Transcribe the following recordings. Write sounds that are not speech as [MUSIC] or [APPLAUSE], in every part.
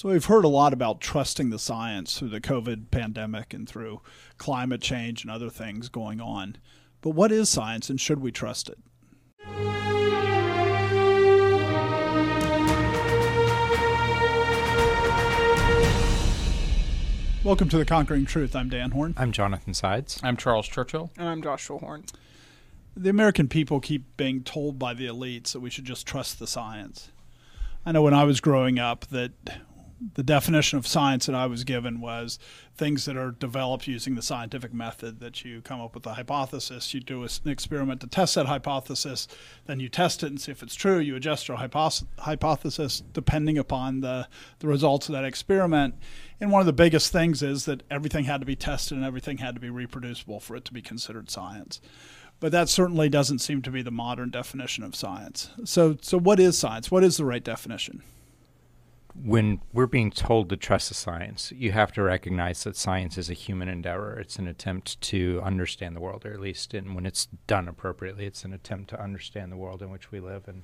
So we've heard a lot about trusting the science through the COVID pandemic and through climate change and other things going on. But what is science and should we trust it? Welcome to the Conquering Truth. I'm Dan Horn. I'm Jonathan Sides. I'm Charles Churchill. And I'm Joshua Horn. The American people keep being told by the elites that we should just trust the science. I know when I was growing up that the definition of science that I was given was things that are developed using the scientific method that you come up with a hypothesis, you do an experiment to test that hypothesis, then you test it and see if it's true, you adjust your hypothesis depending upon the, the results of that experiment. And one of the biggest things is that everything had to be tested and everything had to be reproducible for it to be considered science. But that certainly doesn't seem to be the modern definition of science. So, so what is science? What is the right definition? When we're being told to trust the science, you have to recognize that science is a human endeavor. It's an attempt to understand the world, or at least in, when it's done appropriately, it's an attempt to understand the world in which we live and,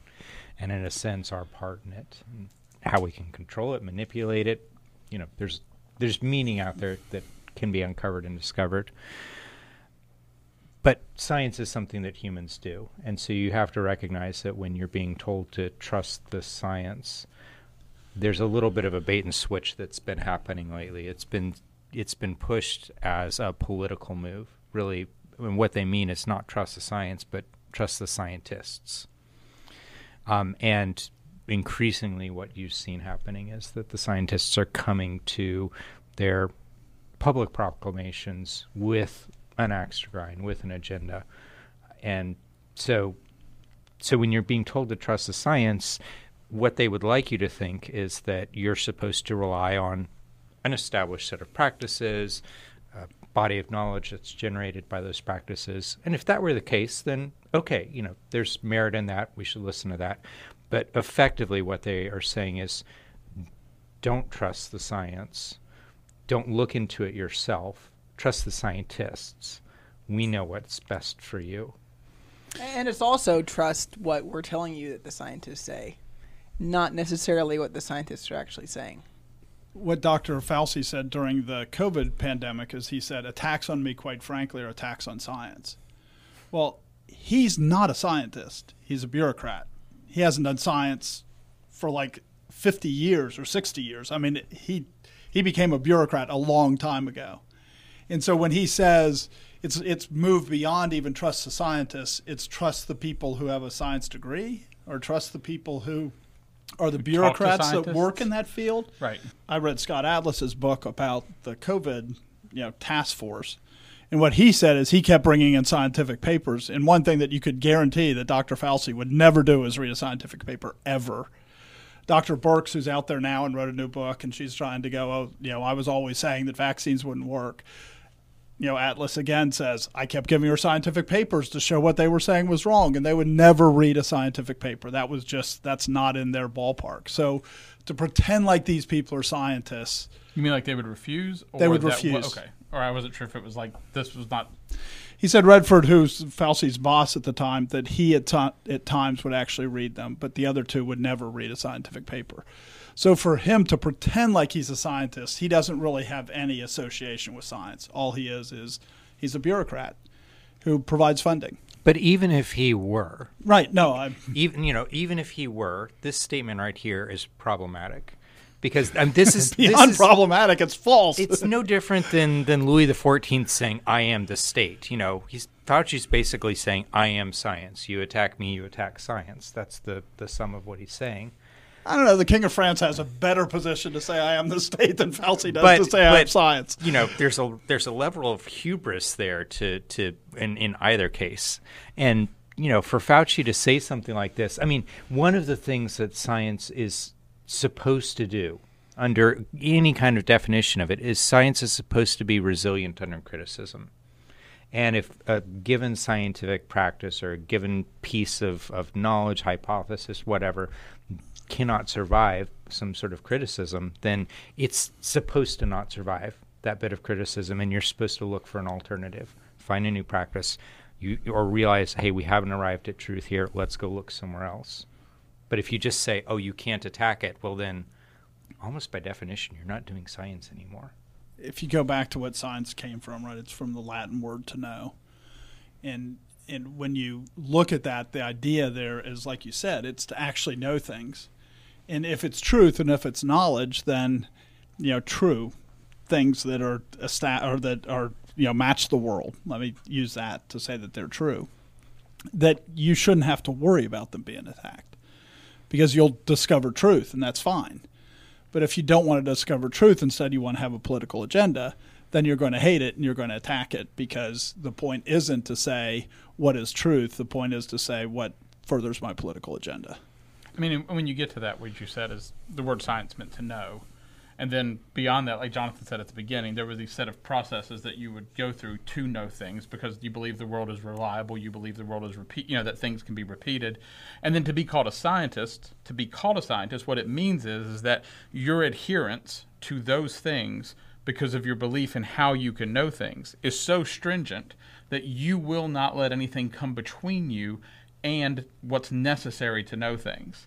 and in a sense, our part in it, and how we can control it, manipulate it. You know, there's there's meaning out there that can be uncovered and discovered. But science is something that humans do, and so you have to recognize that when you're being told to trust the science there's a little bit of a bait and switch that's been happening lately. It's been it's been pushed as a political move. Really, and what they mean is not trust the science, but trust the scientists. Um, and increasingly, what you've seen happening is that the scientists are coming to their public proclamations with an axe to grind, with an agenda, and so so when you're being told to trust the science, what they would like you to think is that you're supposed to rely on an established set of practices, a body of knowledge that's generated by those practices. And if that were the case, then okay, you know, there's merit in that. We should listen to that. But effectively, what they are saying is don't trust the science, don't look into it yourself, trust the scientists. We know what's best for you. And it's also trust what we're telling you that the scientists say not necessarily what the scientists are actually saying. What Dr. Fauci said during the COVID pandemic is he said, attacks on me, quite frankly, are attacks on science. Well, he's not a scientist, he's a bureaucrat. He hasn't done science for like 50 years or 60 years. I mean, he, he became a bureaucrat a long time ago. And so when he says it's, it's moved beyond even trust the scientists, it's trust the people who have a science degree or trust the people who are the bureaucrats that work in that field. Right. I read Scott Atlas's book about the COVID, you know, task force. And what he said is he kept bringing in scientific papers. And one thing that you could guarantee that Dr. Fauci would never do is read a scientific paper ever. Dr. Birx, who's out there now and wrote a new book, and she's trying to go, oh, you know, I was always saying that vaccines wouldn't work you know, Atlas again says, I kept giving her scientific papers to show what they were saying was wrong, and they would never read a scientific paper. That was just, that's not in their ballpark. So to pretend like these people are scientists. You mean like they would refuse? they would refuse. okay. Or I wasn't sure if it was like this was not. He said Redfield, who's Fauci's boss at the time, that he at, t- at times would actually read them, but the other two would never read a scientific paper. So for him to pretend like he's a scientist, he doesn't really have any association with science. All he is is he's a bureaucrat who provides funding. But even if he were, right? No, I'm even you know even if he were, this statement right here is problematic because um, this is [LAUGHS] beyond this is, problematic. It's false. It's no different than than Louis the Fourteenth saying, "I am the state." You know, he's Fauci's basically saying, "I am science. You attack me, you attack science." That's the the sum of what he's saying. I don't know. The King of France has a better position to say I am the state than Fauci does but, to say I am science. You know, there's a there's a level of hubris there to to in in either case, and you know, for Fauci to say something like this, I mean, one of the things that science is supposed to do under any kind of definition of it is science is supposed to be resilient under criticism. And if a given scientific practice or a given piece of, of knowledge, hypothesis, whatever, cannot survive some sort of criticism, then it's supposed to not survive that bit of criticism, and you're supposed to look for an alternative, find a new practice, you or realize, hey, we haven't arrived at truth here. Let's go look somewhere else. But if you just say, oh, you can't attack it, well then almost by definition, you're not doing science anymore. if you go back to what science came from, right? It's from the Latin word to know. And and when you look at that, the idea there is like you said, it's to actually know things. And if it's truth and if it's knowledge, then you know, true things that are or that are you know match the world. Let me use that to say that they're true. That you shouldn't have to worry about them being attacked because you'll discover truth, and that's fine. But if you don't want to discover truth, instead you want to have a political agenda, then you're going to hate it and you're going to attack it because the point isn't to say what is truth. The point is to say what furthers my political agenda. I mean, when you get to that, what you said is the word science meant to know. And then beyond that, like Jonathan said at the beginning, there was these set of processes that you would go through to know things because you believe the world is reliable, you believe the world is repeat, you know, that things can be repeated. And then to be called a scientist, to be called a scientist, what it means is, is that your adherence to those things because of your belief in how you can know things is so stringent that you will not let anything come between you and what's necessary to know things.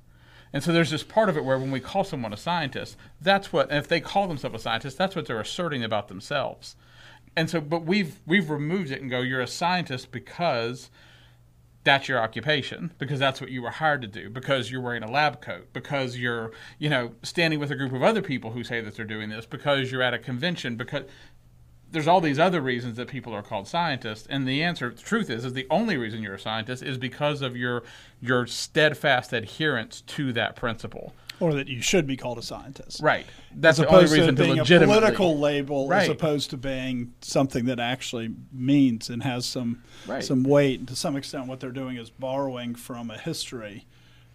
And so there's this part of it where when we call someone a scientist, that's what if they call themselves a scientist, that's what they're asserting about themselves. And so but we've we've removed it and go, you're a scientist because that's your occupation because that's what you were hired to do because you're wearing a lab coat because you're you know standing with a group of other people who say that they're doing this because you're at a convention because there's all these other reasons that people are called scientists and the answer the truth is is the only reason you're a scientist is because of your your steadfast adherence to that principle Or that you should be called a scientist. right that's As the only reason to, being a legitimately political label as opposed to being something that actually means and has some Right. some weight. And to some extent, what they're doing is borrowing from a history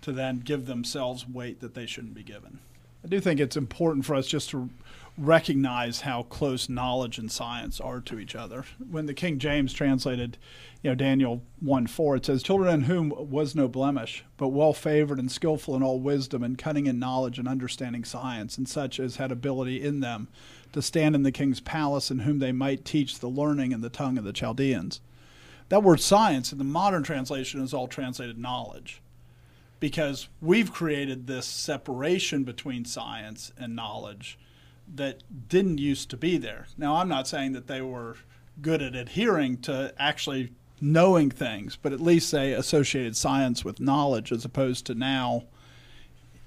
to then give themselves weight that they shouldn't be given. I do think it's important for us just to recognize how close knowledge and science are to each other. When the King James translated, you know, Daniel 1 4, it says, Children in whom was no blemish, but well favored and skillful in all wisdom and cunning in knowledge and understanding science, and such as had ability in them to stand in the king's palace, in whom they might teach the learning and the tongue of the Chaldeans. That word science in the modern translation is all translated knowledge because we've created this separation between science and knowledge that didn't used to be there. Now, I'm not saying that they were good at adhering to actually knowing things, but at least they associated science with knowledge as opposed to now.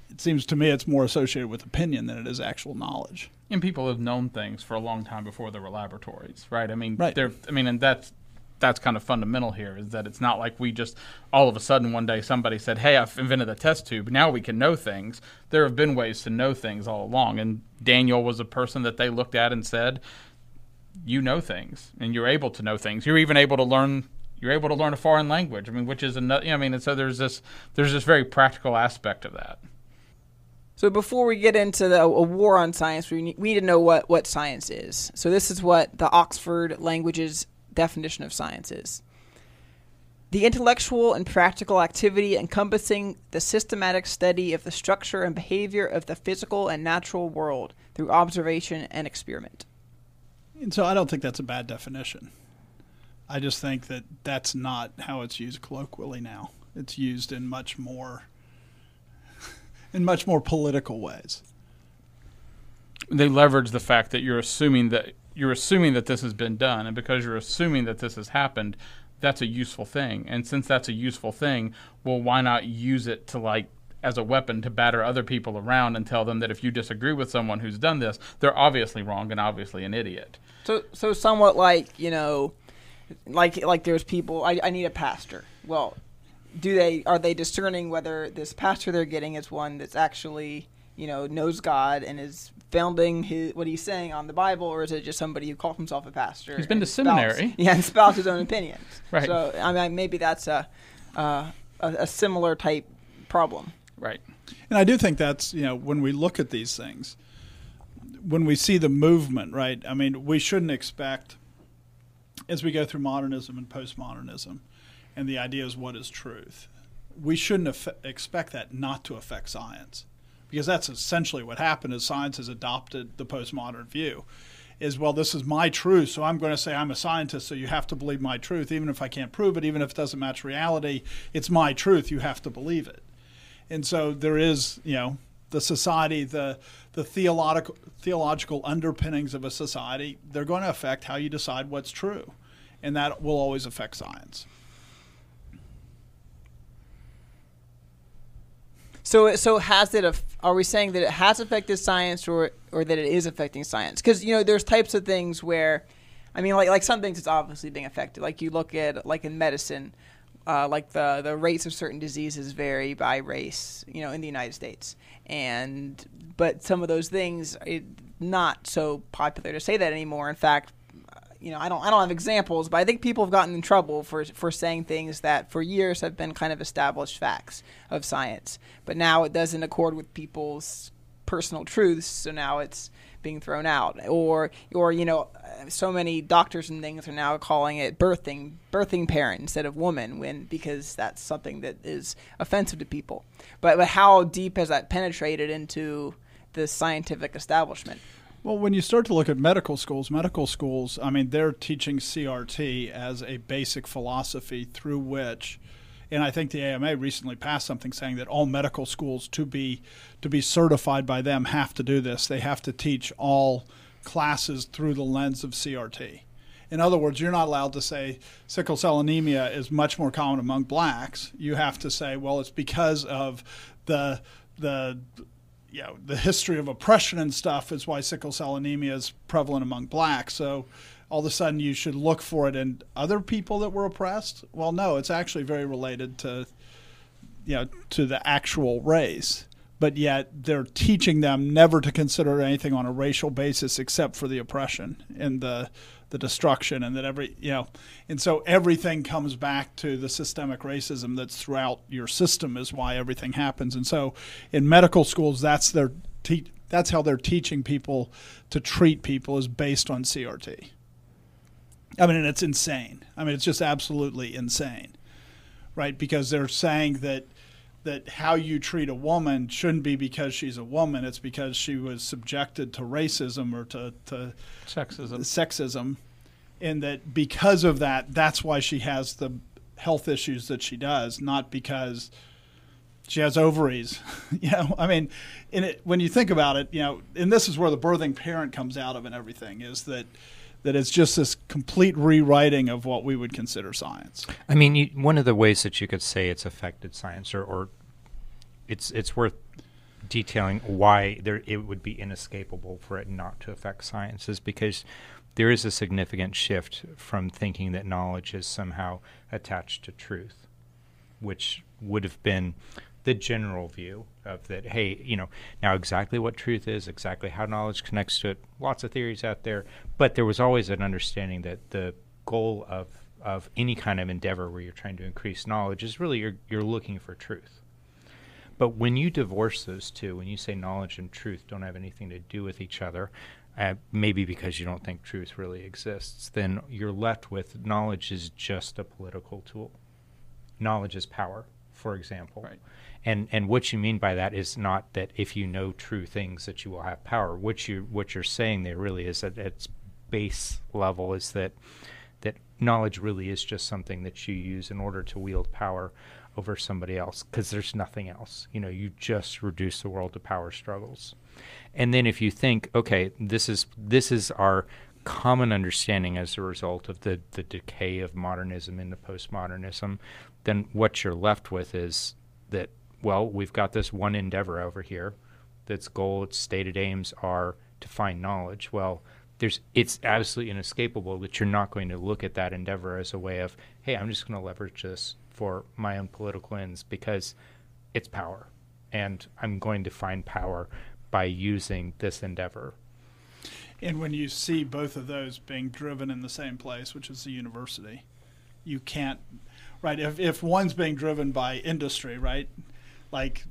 It seems to me it's more associated with opinion than it is actual knowledge. and people have known things for a long time before there were laboratories right i mean Right. i mean and that's that's kind of fundamental here is that it's not like we just all of a sudden one day somebody said hey i've invented a test tube. Now we can know things. There have been ways to know things all along and daniel was a person that they looked at and said you know things and you're able to know things. You're even able to learn you're able to learn a foreign language. I mean which is another i mean and so there's this there's this very practical aspect of that. So before we get into the, a war on science, we need, we need to know what, what science is. So this is what the Oxford Languages definition of science is. The intellectual and practical activity encompassing the systematic study of the structure and behavior of the physical and natural world through observation and experiment. And so I don't think that's a bad definition. I just think that that's not how it's used colloquially now. It's used in much more [LAUGHS] in much more political ways. they leverage the fact that you're assuming that you're assuming that this has been done and because you're assuming that this has happened that's a useful thing and since that's a useful thing well why not use it to like as a weapon to batter other people around and tell them that if you disagree with someone who's done this they're obviously wrong and obviously an idiot So so somewhat like you know, like like there's people. I, I need a pastor. Well, do they are they discerning whether this pastor they're getting is one that's actually you know knows God and is founding his what he's saying on the Bible, or is it just somebody who calls himself a pastor? He's been to seminary. spouts- yeah, and spouts his own opinions. [LAUGHS] Right. So I mean, maybe that's a uh, a, a similar type problem. right And I do think that's, you know, when we look at these things, when we see the movement, right? I mean, we shouldn't expect as we go through modernism and postmodernism and the idea is what is truth. We shouldn't eff- expect that not to affect science. Because that's essentially what happened is science has adopted the postmodern view. Is well, this is my truth, so I'm going to say I'm a scientist, so you have to believe my truth, even if I can't prove it, even if it doesn't match reality. It's my truth. You have to believe it. And so there is, you know, the society, the the theological theological underpinnings of a society, they're going to affect how you decide what's true, and that will always affect science. So, so has it? Are we saying that it has affected science, or or that it is affecting science? Because you know, there's types of things where, I mean, like like some things it's obviously being affected. Like you look at like in medicine, uh, like the the rates of certain diseases vary by race. You know, in the United States, and but some of those things it not so popular to say that anymore. In fact, you know, I don't I don't have examples, but I think people have gotten in trouble for for saying things that for years have been kind of established facts of science, but now it doesn't accord with people's personal truths, so now it's being thrown out. Or or you know, so many doctors and things are now calling it birthing birthing parent instead of woman when because that's something that is offensive to people. But but how deep has that penetrated into the scientific establishment? Well, when you start to look at medical schools, medical schools, I mean, they're teaching CRT as a basic philosophy through which, and I think the AMA recently passed something saying that all medical schools to be to be certified by them have to do this. They have to teach all classes through the lens of CRT. In other words, you're not allowed to say sickle cell anemia is much more common among blacks. You have to say, well, it's because of the the you know, the history of oppression and stuff is why sickle cell anemia is prevalent among blacks. So all of a sudden you should look for it in other people that were oppressed. Well, no, it's actually very related to you know to the actual race. But yet they're teaching them never to consider anything on a racial basis except for the oppression and the the destruction and that every you know and so everything comes back to the systemic racism that's throughout your system is why everything happens. And so in medical schools that's their te- that's how they're teaching people to treat people is based on CRT I mean and it's insane. I mean it's just absolutely insane right? Because they're saying that that how you treat a woman shouldn't be because she's a woman it's because she was subjected to racism or to, to Sexism. sexism, and that because of that, that's why she has the health issues that she does, not because she has ovaries. [LAUGHS] you know, I mean, it, when you think about it, you know, and this is where the birthing parent comes out of and everything is that that it's just this complete rewriting of what we would consider science. I mean, you, one of the ways that you could say it's affected science, or, or it's it's worth detailing why there it would be inescapable for it not to affect science, is because there is a significant shift from thinking that knowledge is somehow attached to truth, which would have been the general view of that hey you know now exactly what truth is exactly how knowledge connects to it lots of theories out there. But there was always an understanding that the goal of of any kind of endeavor where you're trying to increase knowledge is really you're you're looking for truth. But when you divorce those two when you say knowledge and truth don't have anything to do with each other uh, maybe because you don't think truth really exists then you're left with knowledge is just a political tool. Knowledge is power for example. Right. And and what you mean by that is not that if you know true things that you will have power. What you what you're saying there really is at its base level is that that knowledge really is just something that you use in order to wield power over somebody else because there's nothing else. You know, you just reduce the world to power struggles. And then if you think, okay, this is this is our common understanding as a result of the, the decay of modernism into postmodernism, then what you're left with is that, well, we've got this one endeavor over here that's goal, its stated aims are to find knowledge. Well, there's it's absolutely inescapable that you're not going to look at that endeavor as a way of, hey, I'm just going to leverage this for my own political ends because it's power. And I'm going to find power by using this endeavor. And when you see both of those being driven in the same place, which is the university, you can't, right? If, if one's being driven by industry, right? Like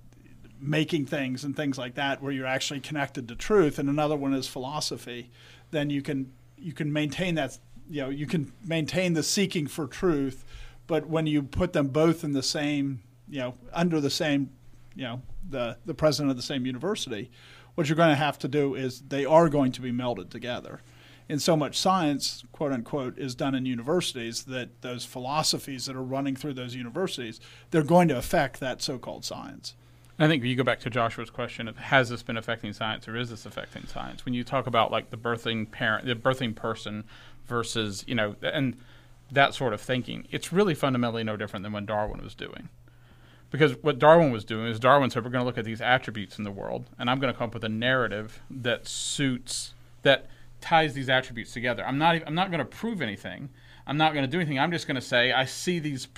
making things and things like that, where you're actually connected to truth, and another one is philosophy, then you can you can maintain that you know you can maintain the seeking for truth, but when you put them both in the same you know under the same you know the the president of the same university, what you're going to have to do is they are going to be melded together. And so much science, quote unquote, is done in universities that those philosophies that are running through those universities, they're going to affect that so called science. I think if you go back to Joshua's question of has this been affecting science or is this affecting science? When you talk about like the birthing parent, the birthing person versus, you know, and that sort of thinking, it's really fundamentally no different than what Darwin was doing. Because what Darwin was doing is Darwin said we're going to look at these attributes in the world and I'm going to come up with a narrative that suits that ties these attributes together. I'm not I'm not going to prove anything. I'm not going to do anything. I'm just going to say I see these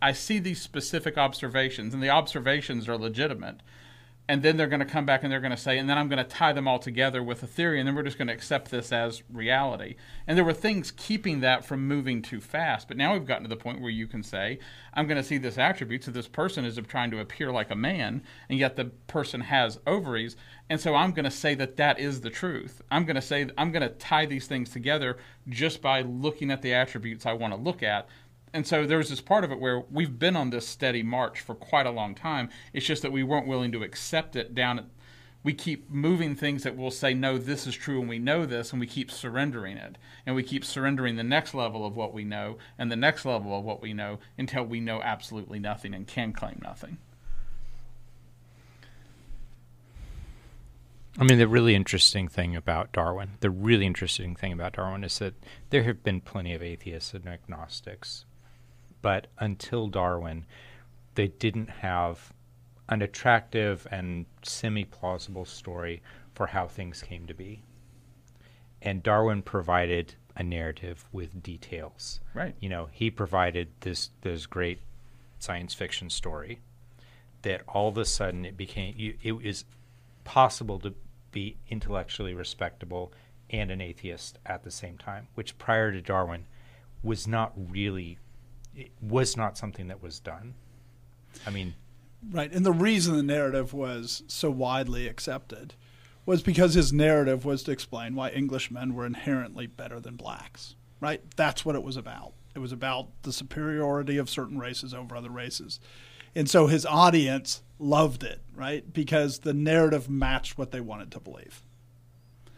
I see these specific observations, and the observations are legitimate. And then they're going to come back and they're going to say, and then I'm going to tie them all together with a theory, and then we're just going to accept this as reality. And there were things keeping that from moving too fast. But now we've gotten to the point where you can say, I'm going to see this attribute. So this person is trying to appear like a man, and yet the person has ovaries. And so I'm going to say that that is the truth. I'm going to say I'm going to tie these things together just by looking at the attributes I want to look at. And so there's this part of it where we've been on this steady march for quite a long time. It's just that we weren't willing to accept it down. At, we keep moving things that will say, no, this is true, and we know this, and we keep surrendering it. And we keep surrendering the next level of what we know and the next level of what we know until we know absolutely nothing and can claim nothing. I mean, the really interesting thing about Darwin, the really interesting thing about Darwin is that there have been plenty of atheists and agnostics, but until Darwin, they didn't have an attractive and semi plausible story for how things came to be. And Darwin provided a narrative with details. Right. You know, he provided this this great science fiction story that all of a sudden it became it was possible to be intellectually respectable and an atheist at the same time, which prior to Darwin was not really was not something that was done. I mean, right, and the reason the narrative was so widely accepted was because his narrative was to explain why Englishmen were inherently better than blacks. Right? That's what it was about. It was about the superiority of certain races over other races. And so his audience loved it, right? Because the narrative matched what they wanted to believe.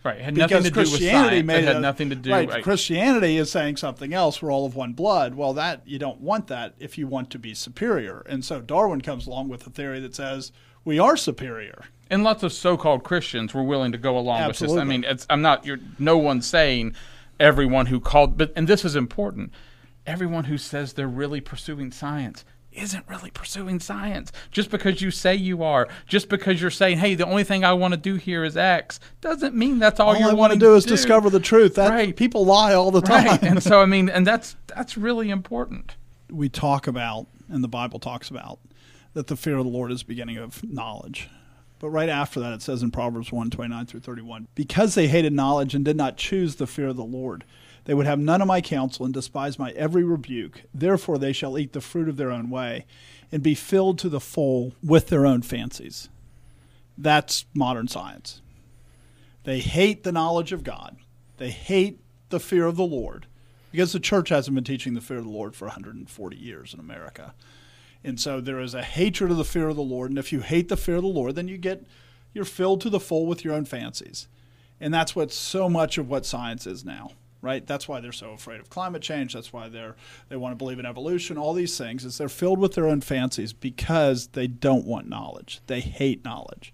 Right. It had because nothing to do with science. It had a, nothing to do right, right. Christianity is saying something else. We're all of one blood. Well, that you don't want that if you want to be superior. And so Darwin comes along with a theory that says we are superior. And lots of so-called Christians were willing to go along Absolutely. with this. I mean, it's, I'm not. You're, no one's saying everyone who called, but and this is important. Everyone who says they're really pursuing science isn't really pursuing science. Just because you say you are, just because you're saying, "Hey, the only thing I want to do here is X," doesn't mean that's all, all you want to do. Is do. discover the truth. That, right. People lie all the time. Right. and so, I mean, and that's that's really important. We talk about, and the Bible talks about, that the fear of the Lord is the beginning of knowledge. But right after that, it says in Proverbs 1 29 through 31, because they hated knowledge and did not choose the fear of the Lord, they would have none of my counsel and despise my every rebuke. Therefore, they shall eat the fruit of their own way and be filled to the full with their own fancies. That's modern science. They hate the knowledge of God, they hate the fear of the Lord because the church hasn't been teaching the fear of the Lord for 140 years in America. And so there is a hatred of the fear of the Lord. And if you hate the fear of the Lord, then you get you're filled to the full with your own fancies. And that's what so much of what science is now right? That's why they're so afraid of climate change. That's why they're they want to believe in evolution. All these things is they're filled with their own fancies because they don't want knowledge. They hate knowledge.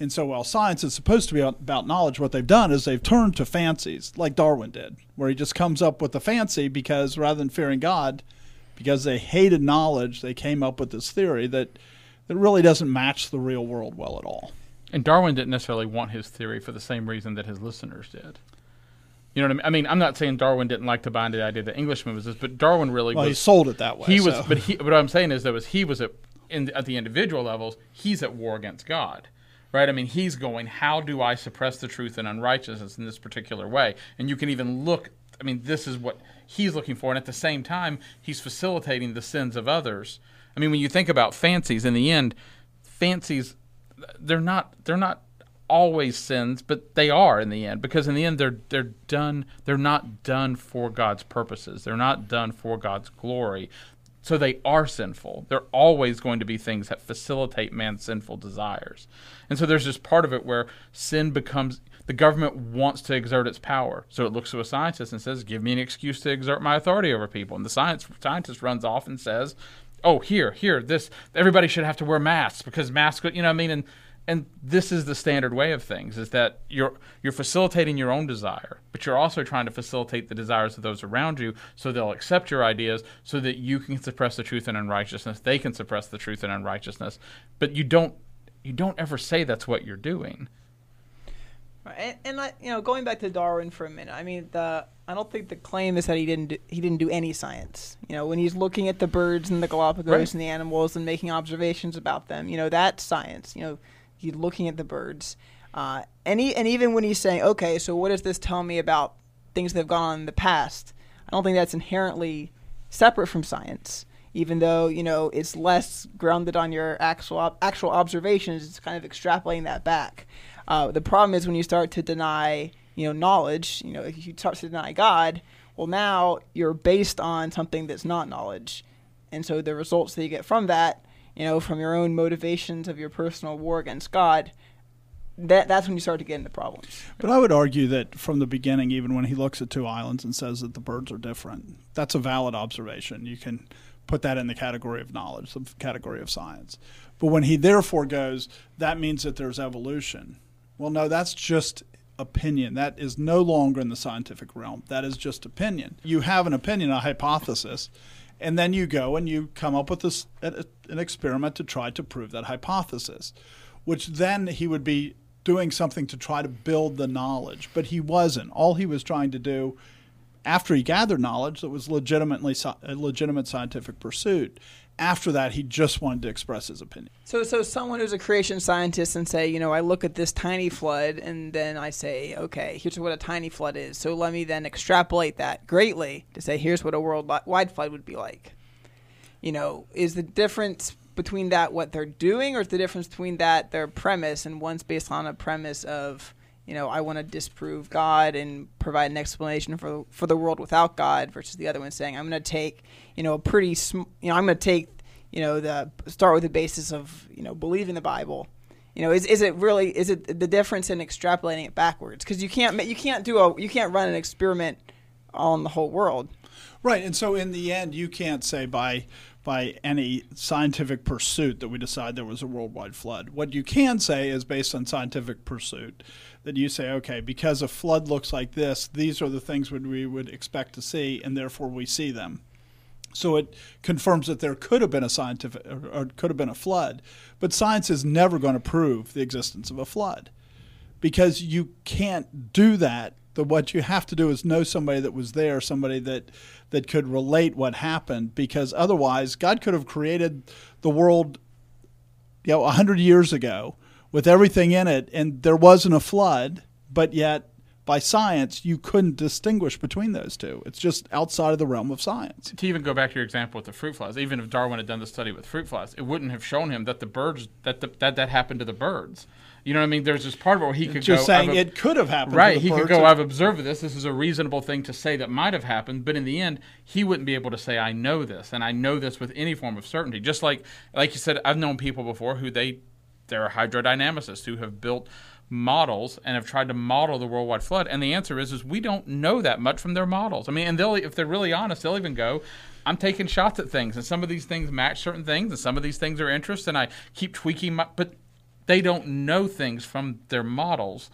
And so while science is supposed to be about knowledge, what they've done is they've turned to fancies, like Darwin did, where he just comes up with a fancy because rather than fearing God, because they hated knowledge, they came up with this theory that that really doesn't match the real world well at all. And Darwin didn't necessarily want his theory for the same reason that his listeners did. You know what I mean? I mean, I'm not saying Darwin didn't like to buy into the idea that Englishman was this, but Darwin really well, was, he sold it that way. He so. was, but he, but what I'm saying is that was he was at in, at the individual levels, he's at war against God, right? I mean, he's going, how do I suppress the truth and unrighteousness in this particular way? And you can even look. I mean, this is what he's looking for, and at the same time, he's facilitating the sins of others. I mean, when you think about fancies, in the end, fancies, they're not they're not always sins, but they are in the end because in the end they're they're done. They're not done for God's purposes. They're not done for God's glory. So they are sinful. They're always going to be things that facilitate man's sinful desires. And so there's this part of it where sin becomes the government wants to exert its power. So it looks to a scientist and says, "Give me an excuse to exert my authority over people." And the science scientist runs off and says, oh here here this everybody should have to wear masks because masks you know what I mean and and this is the standard way of things is that you're you're facilitating your own desire but you're also trying to facilitate the desires of those around you so they'll accept your ideas so that you can suppress the truth and unrighteousness they can suppress the truth and unrighteousness but you don't you don't ever say that's what you're doing Right. And, and you know, going back to Darwin for a minute, I mean, the I don't think the claim is that he didn't do, he didn't do any science. You know, when he's looking at the birds and the Galapagos Right. and the animals and making observations about them, you know, that's science. You know, he's looking at the birds, uh, and he, and even when he's saying, okay, so what does this tell me about things that have gone on in the past? I don't think that's inherently separate from science. Even though you know it's less grounded on your actual actual observations, it's kind of extrapolating that back. Uh, the problem is when you start to deny, you know, knowledge. You know, if you start to deny God, well, now you're based on something that's not knowledge, and so the results that you get from that, you know, from your own motivations of your personal war against God, that that's when you start to get into problems. But I would argue that from the beginning, even when he looks at two islands and says that the birds are different, that's a valid observation. You can put that in the category of knowledge, the category of science. But when he therefore goes, that means that there's evolution. Well, no, that's just opinion. That is no longer in the scientific realm. That is just opinion. You have an opinion, a hypothesis, and then you go and you come up with this an experiment to try to prove that hypothesis, which then he would be doing something to try to build the knowledge, but he wasn't. All he was trying to do after he gathered knowledge that was legitimately a legitimate scientific pursuit. After that, he just wanted to express his opinion. So, so someone who's a creation scientist and say, you know, I look at this tiny flood and then I say, okay, here's what a tiny flood is. So let me then extrapolate that greatly to say, here's what a worldwide flood would be like. You know, is the difference between that what they're doing, or is the difference between that their premise and one's based on a premise of, you know, I want to disprove God and provide an explanation for for the world without God, versus the other one saying, I'm going to take, you know, a pretty, sm- you know, I'm going to take you know the start with the basis of you know believing the bible. You know is, is it really is it the difference in extrapolating it backwards? Because you can't you can't do a you can't run an experiment on the whole world. Right, and so in the end, you can't say by by any scientific pursuit that we decide there was a worldwide flood. What you can say is based on scientific pursuit that you say, okay, because a flood looks like this, these are the things we would expect to see, and therefore we see them. So it confirms that there could have been a scientific or, could have been a flood, but science is never going to prove the existence of a flood because you can't do that. The, what you have to do is know somebody that was there, somebody that that could relate what happened, because otherwise, God could have created the world, you know, hundred years ago with everything in it, and there wasn't a flood, but yet by science you couldn't distinguish between those two. It's just outside of the realm of science. to even go back to your example with the fruit flies, even if Darwin had done the study with fruit flies, it wouldn't have shown him that the birds that the, that that happened to the birds. You know what I mean? There's this part of it where he could Just go. saying I've- it could have happened. to Right, he could go. I've observed this. This is a reasonable thing to say that might have happened, but in the end, he wouldn't be able to say, "I know this," and I know this with any form of certainty. Just like, like you said, I've known people before who they, they're hydrodynamicists who have built models and have tried to model the worldwide flood, and the answer is, is we don't know that much from their models. I mean, and they'll, if they're really honest, they'll even go. I'm taking shots at things, and some of these things match certain things, and some of these things are interest, and I keep tweaking my. But they don't know things from their models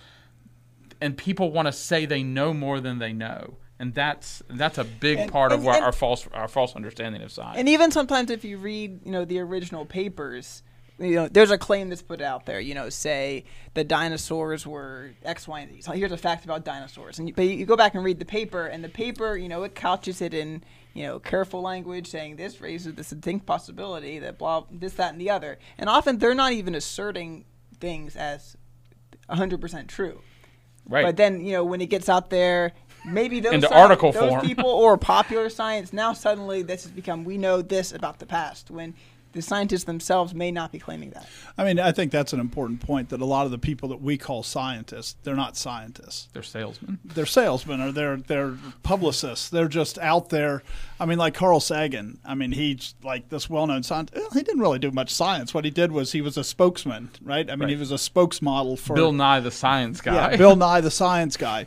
and people want to say they know more than they know and that's that's a big And- part of and- what and- our false our false understanding of science and even sometimes if you read you know the original papers you know there's a claim that's put out there you know say the dinosaurs were x y and z. So here's a fact about dinosaurs. And you, but you go back and read the paper and the paper you know it couches it in you know careful language saying this raises this distinct possibility that blah this that and the other. And often they're not even asserting things as 100% true. Right. But then you know when it gets out there, maybe those Into sci- article those form. people or popular science now suddenly this has become we know this about the past. When the scientists themselves may not be claiming that. I mean, I think that's an important point that a lot of the people that we call scientists, they're not scientists. they're salesmen They're salesmen or they're they're publicists. They're just out there. I mean, like Carl Sagan. I mean, he's like this well-known scientist. He didn't really do much science. What he did was he was a spokesman, right? I mean, he was a spokesmodel for bill nye the science guy yeah, Bill Nye, the science guy.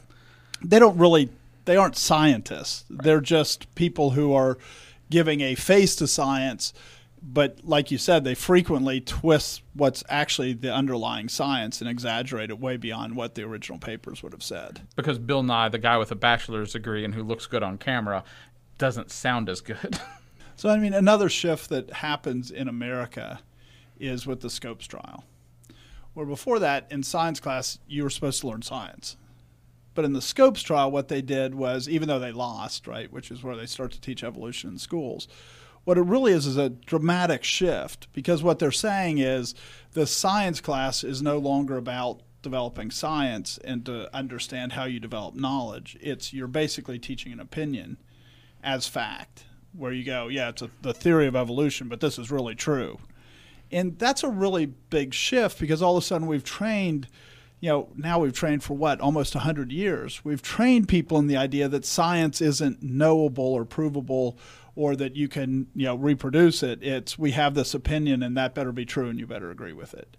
They don't really, they aren't scientists. They're just people who are giving a face to science but like you said, they frequently twist what's actually the underlying science and exaggerate it way beyond what the original papers would have said. Because Bill Nye, the guy with a bachelor's degree and who looks good on camera, doesn't sound as good. [LAUGHS] So, I mean, another shift that happens in America is with the Scopes trial, where before that, in science class, you were supposed to learn science. But in the Scopes trial, what they did was, even though they lost, right, which is where they start to teach evolution in schools, what it really is is a dramatic shift because what they're saying is the science class is no longer about developing science and to understand how you develop knowledge. It's you're basically teaching an opinion as fact where you go, yeah, it's a, the theory of evolution, but this is really true. And that's a really big shift because all of a sudden we've trained, you know, now we've trained for what, almost 100 years. We've trained people in the idea that science isn't knowable or provable or that you can, you know, reproduce it. It's we have this opinion and that better be true and you better agree with it.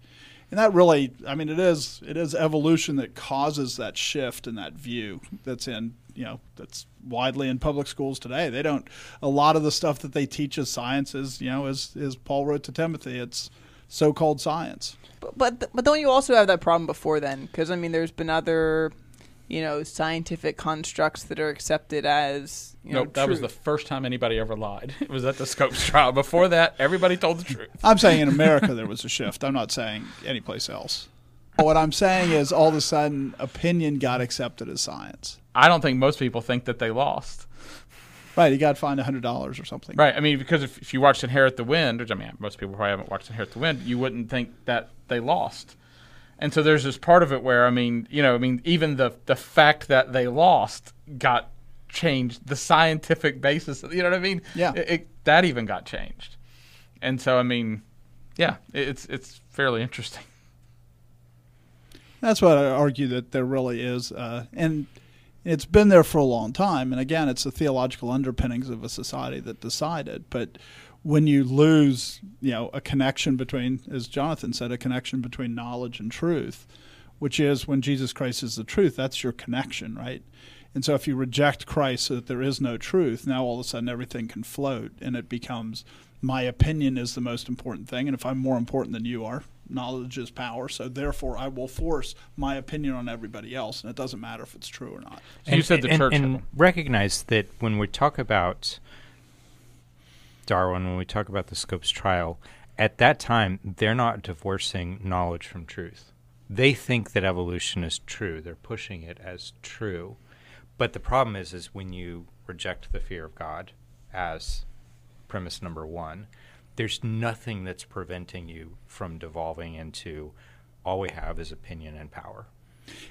And that really, I mean, it is it is evolution that causes that shift in that view that's in you know that's widely in public schools today. They don't a lot of the stuff that they teach as science is you know as as Paul wrote to Timothy, it's so-called science. But but, but don't you also have that problem before then? Because I mean, there's been other, you know, scientific constructs that are accepted as you know. nope, that was the first time anybody ever lied. [LAUGHS] It was at the Scopes trial. Before that, everybody told the truth. I'm saying in America there was a shift. I'm not saying anyplace else. What I'm saying is all of a sudden opinion got accepted as science. I don't think most people think that they lost. Right, you got fined hundred dollars or something. Right. I mean, because if, if you watched Inherit the Wind, which I mean, most people probably haven't watched Inherit the Wind, you wouldn't think that they lost. And so there's this part of it where, I mean, you know, I mean, even the the fact that they lost got changed. The scientific basis, you know what I mean? Yeah. It, it, that even got changed. And so, I mean, yeah, it, it's it's fairly interesting. That's what I argue that there really is, uh, and it's been there for a long time. And again, it's the theological underpinnings of a society that decided. But when you lose, you know, a connection between, as Jonathan said, a connection between knowledge and truth, which is when Jesus Christ is the truth, that's your connection, right? And so if you reject Christ so that there is no truth, now all of a sudden everything can float and it becomes my opinion is the most important thing. And if I'm more important than you are, knowledge is power. So therefore I will force my opinion on everybody else. And it doesn't matter if it's true or not. So you said the and, church. and recognize that when we talk about Darwin, when we talk about the Scopes trial, at that time they're not divorcing knowledge from truth. They think that evolution is true. They're pushing it as true. But the problem is, is when you reject the fear of God as premise number one, there's nothing that's preventing you from devolving into all we have is opinion and power.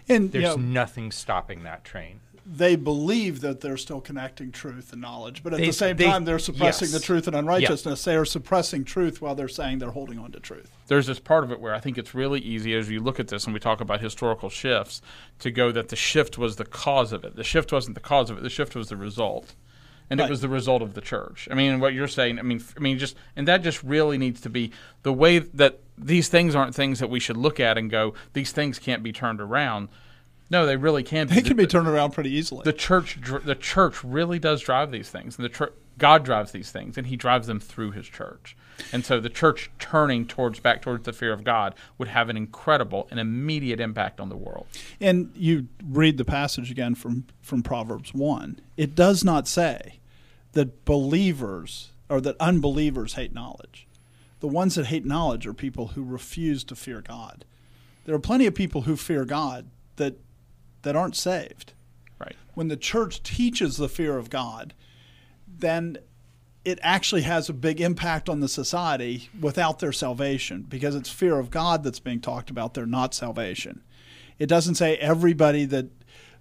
And you There's know, nothing stopping that train. They believe that they're still connecting truth and knowledge, but at They- the same they- time they're suppressing yes. the truth and unrighteousness. They are suppressing truth while they're saying they're holding on to truth. there's this part of it where I think it's really easy as you look at this and we talk about historical shifts to go that the shift was the cause of it. The shift wasn't the cause of it. The shift was the result. And Right. it was the result of the church. I mean, what you're saying, I mean, I mean, just and that just really needs to be the way that these things aren't things that we should look at and go, these things can't be turned around. No, they really can. They can be turned around pretty easily. the church the church really does drive these things and the church god drives these things and he drives them through his church and so the church turning towards back towards the fear of god would have an incredible and immediate impact on the world And you read the passage again from, from Proverbs 1. It does not say that believers or that unbelievers hate knowledge. The ones that hate knowledge are people who refuse to fear God. There are plenty of people who fear God that that aren't saved. right When the church teaches the fear of God, then it actually has a big impact on the society without their salvation because it's fear of God that's being talked about, they're not salvation. It doesn't say everybody that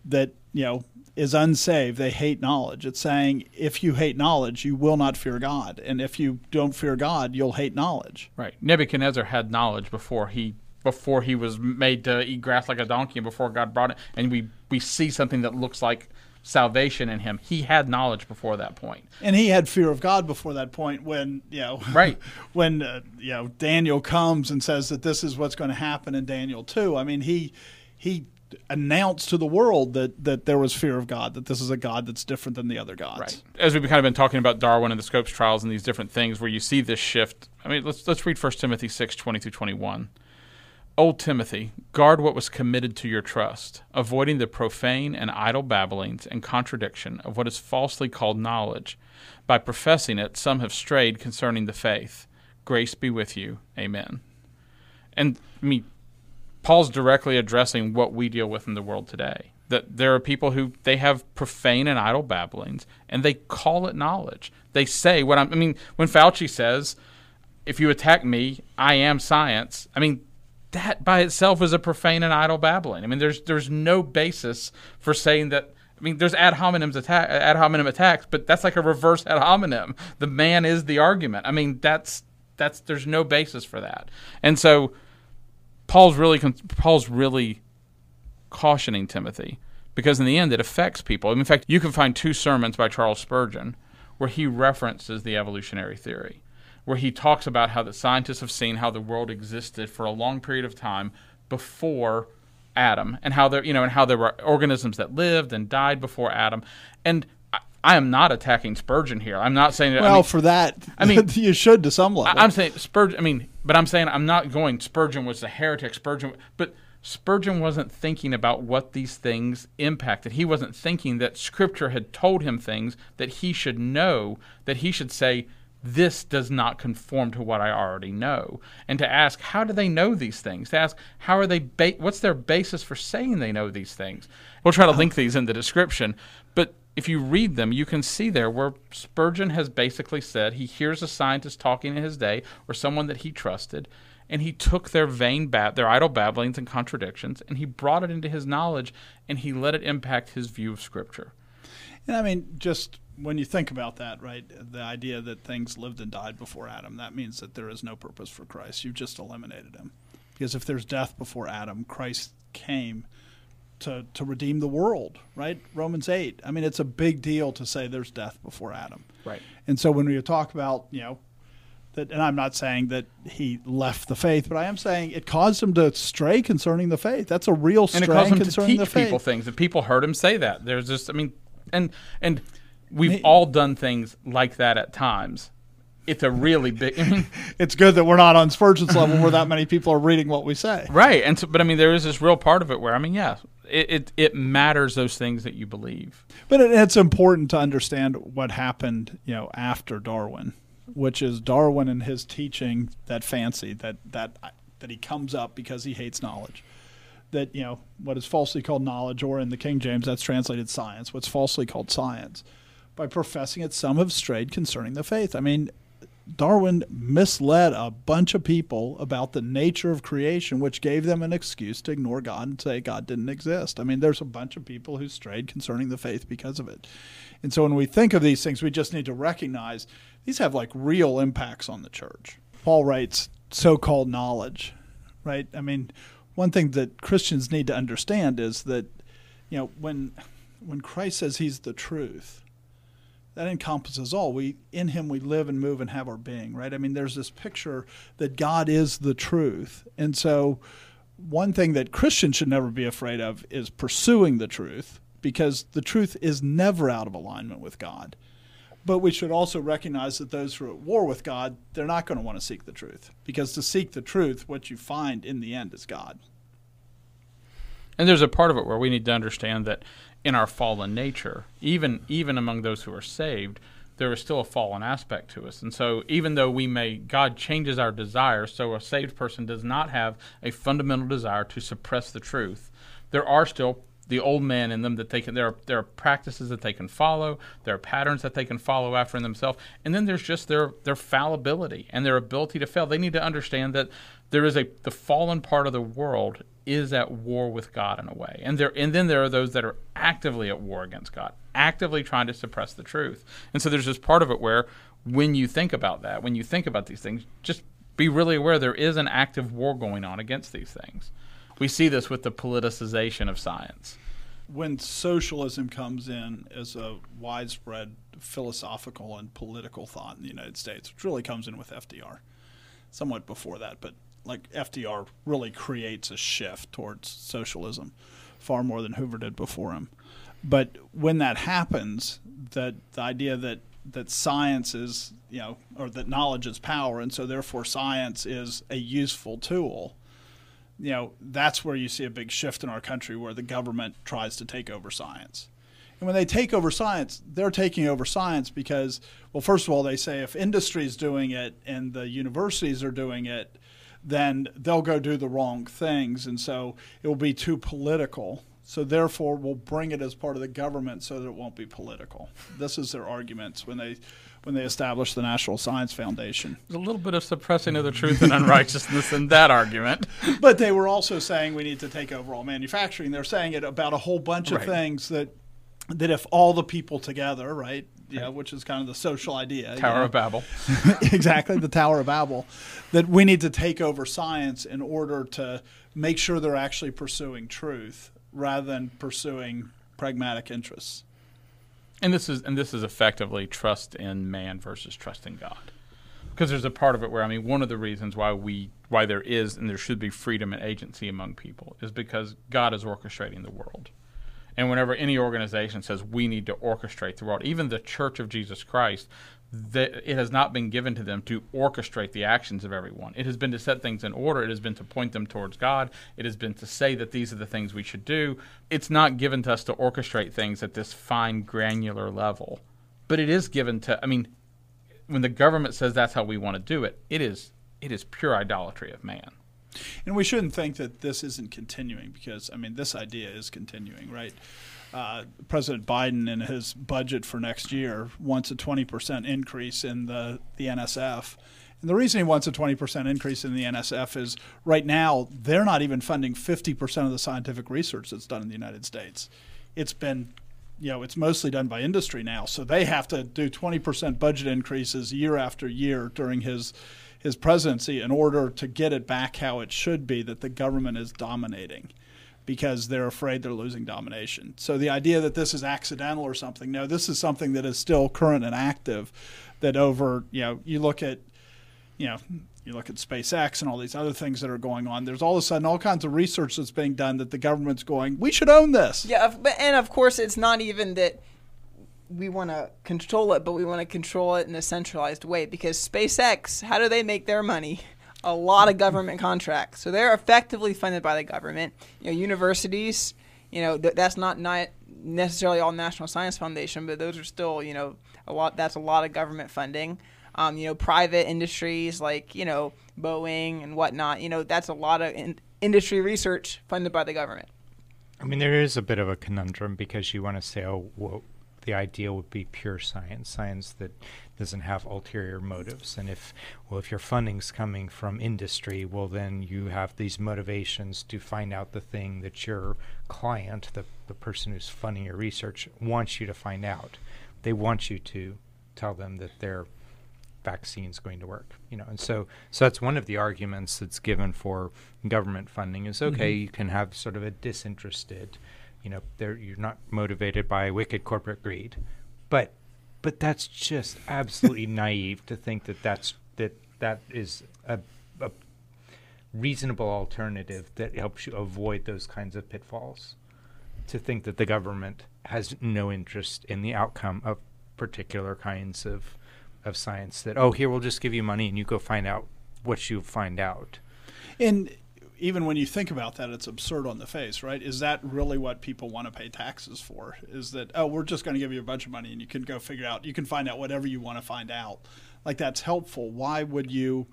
that, you know, is unsaved, they hate knowledge. It's saying if you hate knowledge, you will not fear God. And if you don't fear God, you'll hate knowledge. right nebuchadnezzar had knowledge before he before he was made to eat grass like a donkey and before god brought it and we we see something that looks like salvation in him he had knowledge before that point And he had fear of God before that point when, you know, [LAUGHS] Right. when uh, you know Daniel comes and says that this is what's going to happen in Daniel 2. I mean, he he announce to the world that that there was fear of God, that this is a God that's different than the other gods. Right. As we've kind of been talking about Darwin and the Scopes trials and these different things where you see this shift. I mean, let's let's read 1 Timothy 6, 20 through 21. Old Timothy, guard what was committed to your trust, avoiding the profane and idle babblings and contradiction of what is falsely called knowledge. By professing it, some have strayed concerning the faith. Grace be with you. Amen. And I mean, Paul's directly addressing what we deal with in the world today. That there are people who they have profane and idle babblings, and they call it knowledge. They say what I'm, I mean. When Fauci says, "If you attack me, I am science," I mean that by itself is a profane and idle babbling. I mean, there's there's no basis for saying that. I mean, there's ad hominem attack, ad hominem attacks, but that's like a reverse ad hominem. The man is the argument. I mean, that's that's there's no basis for that. And so Paul's really Paul's really cautioning Timothy because in the end it affects people. In fact, you can find two sermons by Charles Spurgeon where he references the evolutionary theory where he talks about how the scientists have seen how the world existed for a long period of time before Adam, and how there, you know, and how there were organisms that lived and died before Adam. And I, I am not attacking Spurgeon here. I'm not saying. that. Well, I mean, for that, I mean, [LAUGHS] you should to some level. I, I'm saying Spurgeon. I mean, but I'm saying I'm not going. Spurgeon was a heretic. Spurgeon, but Spurgeon wasn't thinking about what these things impacted. He wasn't thinking that Scripture had told him things that he should know. That he should say this does not conform to what I already know. And to ask, how do they know these things? To ask, how are they, ba- what's their basis for saying they know these things? We'll try to link these in the description. But if you read them, you can see there where Spurgeon has basically said he hears a scientist talking in his day or someone that he trusted, and he took their vain, bab- their idle babblings and contradictions, and he brought it into his knowledge, and he let it impact his view of Scripture. And I mean, just when you think about that, right, the idea that things lived and died before Adam, that means that there is no purpose for Christ. You've just eliminated him. Because if there's death before Adam, Christ came to, to redeem the world, right? Romans 8. I mean, it's a big deal to say there's death before Adam. Right. And so when we talk about, you know, that, and I'm not saying that he left the faith, but I am saying it caused him to stray concerning the faith. That's a real stray and it caused him to concerning teach the faith. people things. And people heard him say that. There's just, I mean, and and we've all done things like that at times. It's a really big. I mean, [LAUGHS] it's good that we're not on Spurgeon's level where that many people are reading what we say. right? And so, but I mean, there is this real part of it where I mean, yeah, it it, it matters those things that you believe. But it, it's important to understand what happened, you know, after Darwin, which is Darwin and his teaching that fancy that that that he comes up because he hates knowledge. That you know what is falsely called knowledge, or in the King James that's translated science. What's falsely called science, by professing it, some have strayed concerning the faith. I mean, Darwin misled a bunch of people about the nature of creation, which gave them an excuse to ignore God and say God didn't exist. I mean, there's a bunch of people who strayed concerning the faith because of it. And so when we think of these things, we just need to recognize these have like real impacts on the church. Paul writes so called knowledge, right? I mean, one thing that Christians need to understand is that, you know, when when Christ says he's the truth, that encompasses all. We in him we live and move and have our being, right? I mean, there's this picture that God is the truth. And so one thing that Christians should never be afraid of is pursuing the truth because the truth is never out of alignment with God. But we should also recognize that those who are at war with God, they're not going to want to seek the truth. Because to seek the truth, what you find in the end is God. And there's a part of it where we need to understand that in our fallen nature, even even among those who are saved, there is still a fallen aspect to us. And so even though we may God changes our desires, so a saved person does not have a fundamental desire to suppress the truth, there are still the old man in them that they can there are there are practices that they can follow, there are patterns that they can follow after in themselves, and then there's just their their fallibility and their ability to fail. They need to understand that there is a the fallen part of the world is at war with God in a way. And there and then there are those that are actively at war against God, actively trying to suppress the truth. And so there's this part of it where when you think about that, when you think about these things, just be really aware there is an active war going on against these things. We see this with the politicization of science. When socialism comes in as a widespread philosophical and political thought in the United States, which really comes in with FDR, somewhat before that, but like FDR really creates a shift towards socialism. far more than Hoover did before him. But when that happens, that the idea that that science is you know or that knowledge is power, and so therefore science is a useful tool. You know that's where you see a big shift in our country, where the government tries to take over science. And when they take over science, they're taking over science because, well, first of all, they say if industry is doing it and the universities are doing it, then they'll go do the wrong things. And so it will be too political. So therefore, we'll bring it as part of the government so that it won't be political. This is their arguments when they when they established the National Science Foundation. There's a little bit of suppressing of the truth and unrighteousness in that argument. [LAUGHS] But they were also saying we need to take over all manufacturing. They're saying it about a whole bunch of Right. things that that if all the people together, right, yeah, which is kind of the social idea, you Tower know, of Babel. [LAUGHS] exactly the Tower of Babel, that we need to take over science in order to make sure they're actually pursuing truth rather than pursuing pragmatic interests. And this is and this is effectively trust in man versus trust in God. Because there's a part of it where I mean one of the reasons why we why there is and there should be freedom and agency among people is because God is orchestrating the world. And whenever any organization says we need to orchestrate the world, even the Church of Jesus Christ, that it has not been given to them to orchestrate the actions of everyone. It has been to set things in order. It has been to point them towards God. It has been to say that these are the things we should do. It's not given to us to orchestrate things at this fine, granular level, but it is given to. I mean, when the government says that's how we want to do it, it is it is pure idolatry of man. And we shouldn't think that this isn't continuing because, I mean, this idea is continuing, right? Uh, President Biden, in his budget for next year, wants a 20% increase in the, the NSF. And the reason he wants a 20% increase in the NSF is right now, they're not even funding 50% of the scientific research that's done in the United States. It's been you know, it's mostly done by industry now. So they have to do 20% budget increases year after year during his his presidency in order to get it back how it should be that the government is dominating because they're afraid they're losing domination. So the idea that this is accidental or something, no, this is something that is still current and active that over, you know, you look at you know, you look at SpaceX and all these other things that are going on. There's all of a sudden all kinds of research that's being done that the government's going, we should own this. Yeah, and of course it's not even that we want to control it, but we want to control it in a centralized way because SpaceX, how do they make their money? A lot of government [LAUGHS] contracts, so they're effectively funded by the government. You know, universities, you know, th- that's not necessarily all National Science Foundation, but those are still, you know, a lot. That's a lot of government funding. Um, you know, private industries like you know Boeing and whatnot. You know, that's a lot of in- industry research funded by the government. I mean, there is a bit of a conundrum because you want to say, oh, well, the ideal would be pure science, science that doesn't have ulterior motives. And if, well, if your funding's coming from industry, well, then you have these motivations to find out the thing that your client, the, the person who's funding your research, wants you to find out. They want you to tell them that their vaccine's going to work you know and so so that's one of the arguments that's given for government funding is okay mm-hmm. you can have sort of a disinterested you know you're not motivated by wicked corporate greed. But but that's just absolutely [LAUGHS] naive to think that that's that that is a, a reasonable alternative that helps you avoid those kinds of pitfalls. To think that the government has no interest in the outcome of particular kinds of of science that oh here we'll just give you money and you go find out what you find out. And even when you think about that, it's absurd on the face, right? Is that really what people want to pay taxes for? Is that, oh, we're just going to give you a bunch of money and you can go figure out, you can find out whatever you want to find out. Like that's helpful. Why would you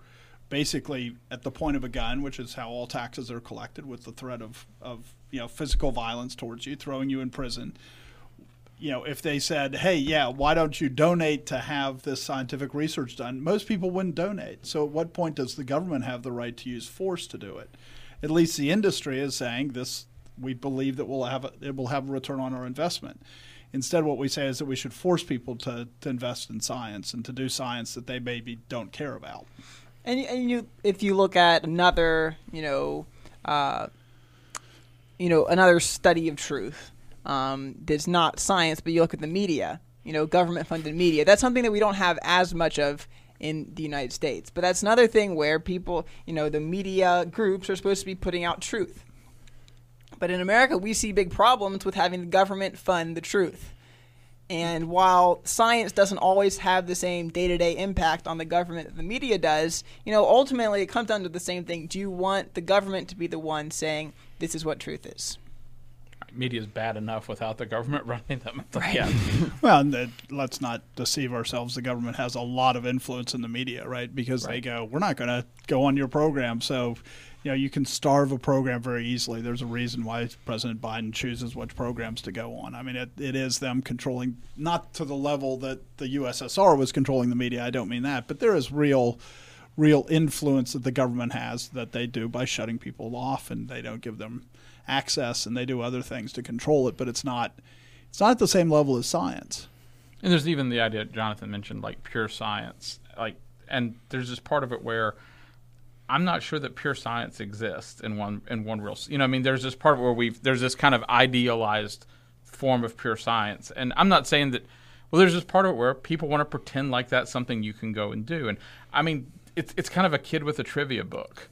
basically, at the point of a gun, which is how all taxes are collected with the threat of, of you know, physical violence towards you, throwing you in prison, you know, if they said, "Hey, yeah, why don't you donate to have this scientific research done?" Most people wouldn't donate. So, at what point does the government have the right to use force to do it? At least the industry is saying this. We believe that we'll have a, it will have a return on our investment. Instead, what we say is that we should force people to, to invest in science and to do science that they maybe don't care about. And, and you, if you look at another, you know, uh, you know, another study of truth um, that's not science, but you look at the media, you know, government-funded media. That's something that we don't have as much of in the United States. But that's another thing where people, you know, the media groups are supposed to be putting out truth. But in America, we see big problems with having the government fund the truth. And while science doesn't always have the same day to day impact on the government that the media does, you know, ultimately it comes down to the same thing. Do you want the government to be the one saying this is what truth is? Media is bad enough without the government [LAUGHS] running them. Right. Yeah. [LAUGHS] Well, and the, let's not deceive ourselves. The government has a lot of influence in the media, right? Because they go, we're not going to go on your program. So, you know, you can starve a program very easily. There's a reason why President Biden chooses which programs to go on. I mean, it, it is them controlling, not to the level that the USSR was controlling the media. I don't mean that, but there is real. Real influence that the government has that they do by shutting people off and they don't give them access and they do other things to control it, but it's not it's not at the same level as science. And there's even the idea Jonathan mentioned, like pure science, like, and there's this part of it where I'm not sure that pure science exists in one in one real. You know, I mean, there's this part where we've there's this kind of idealized form of pure science, and I'm not saying that. Well, there's this part of it where people want to pretend like that's something you can go and do, and I mean, it's it's kind of a kid with a trivia book.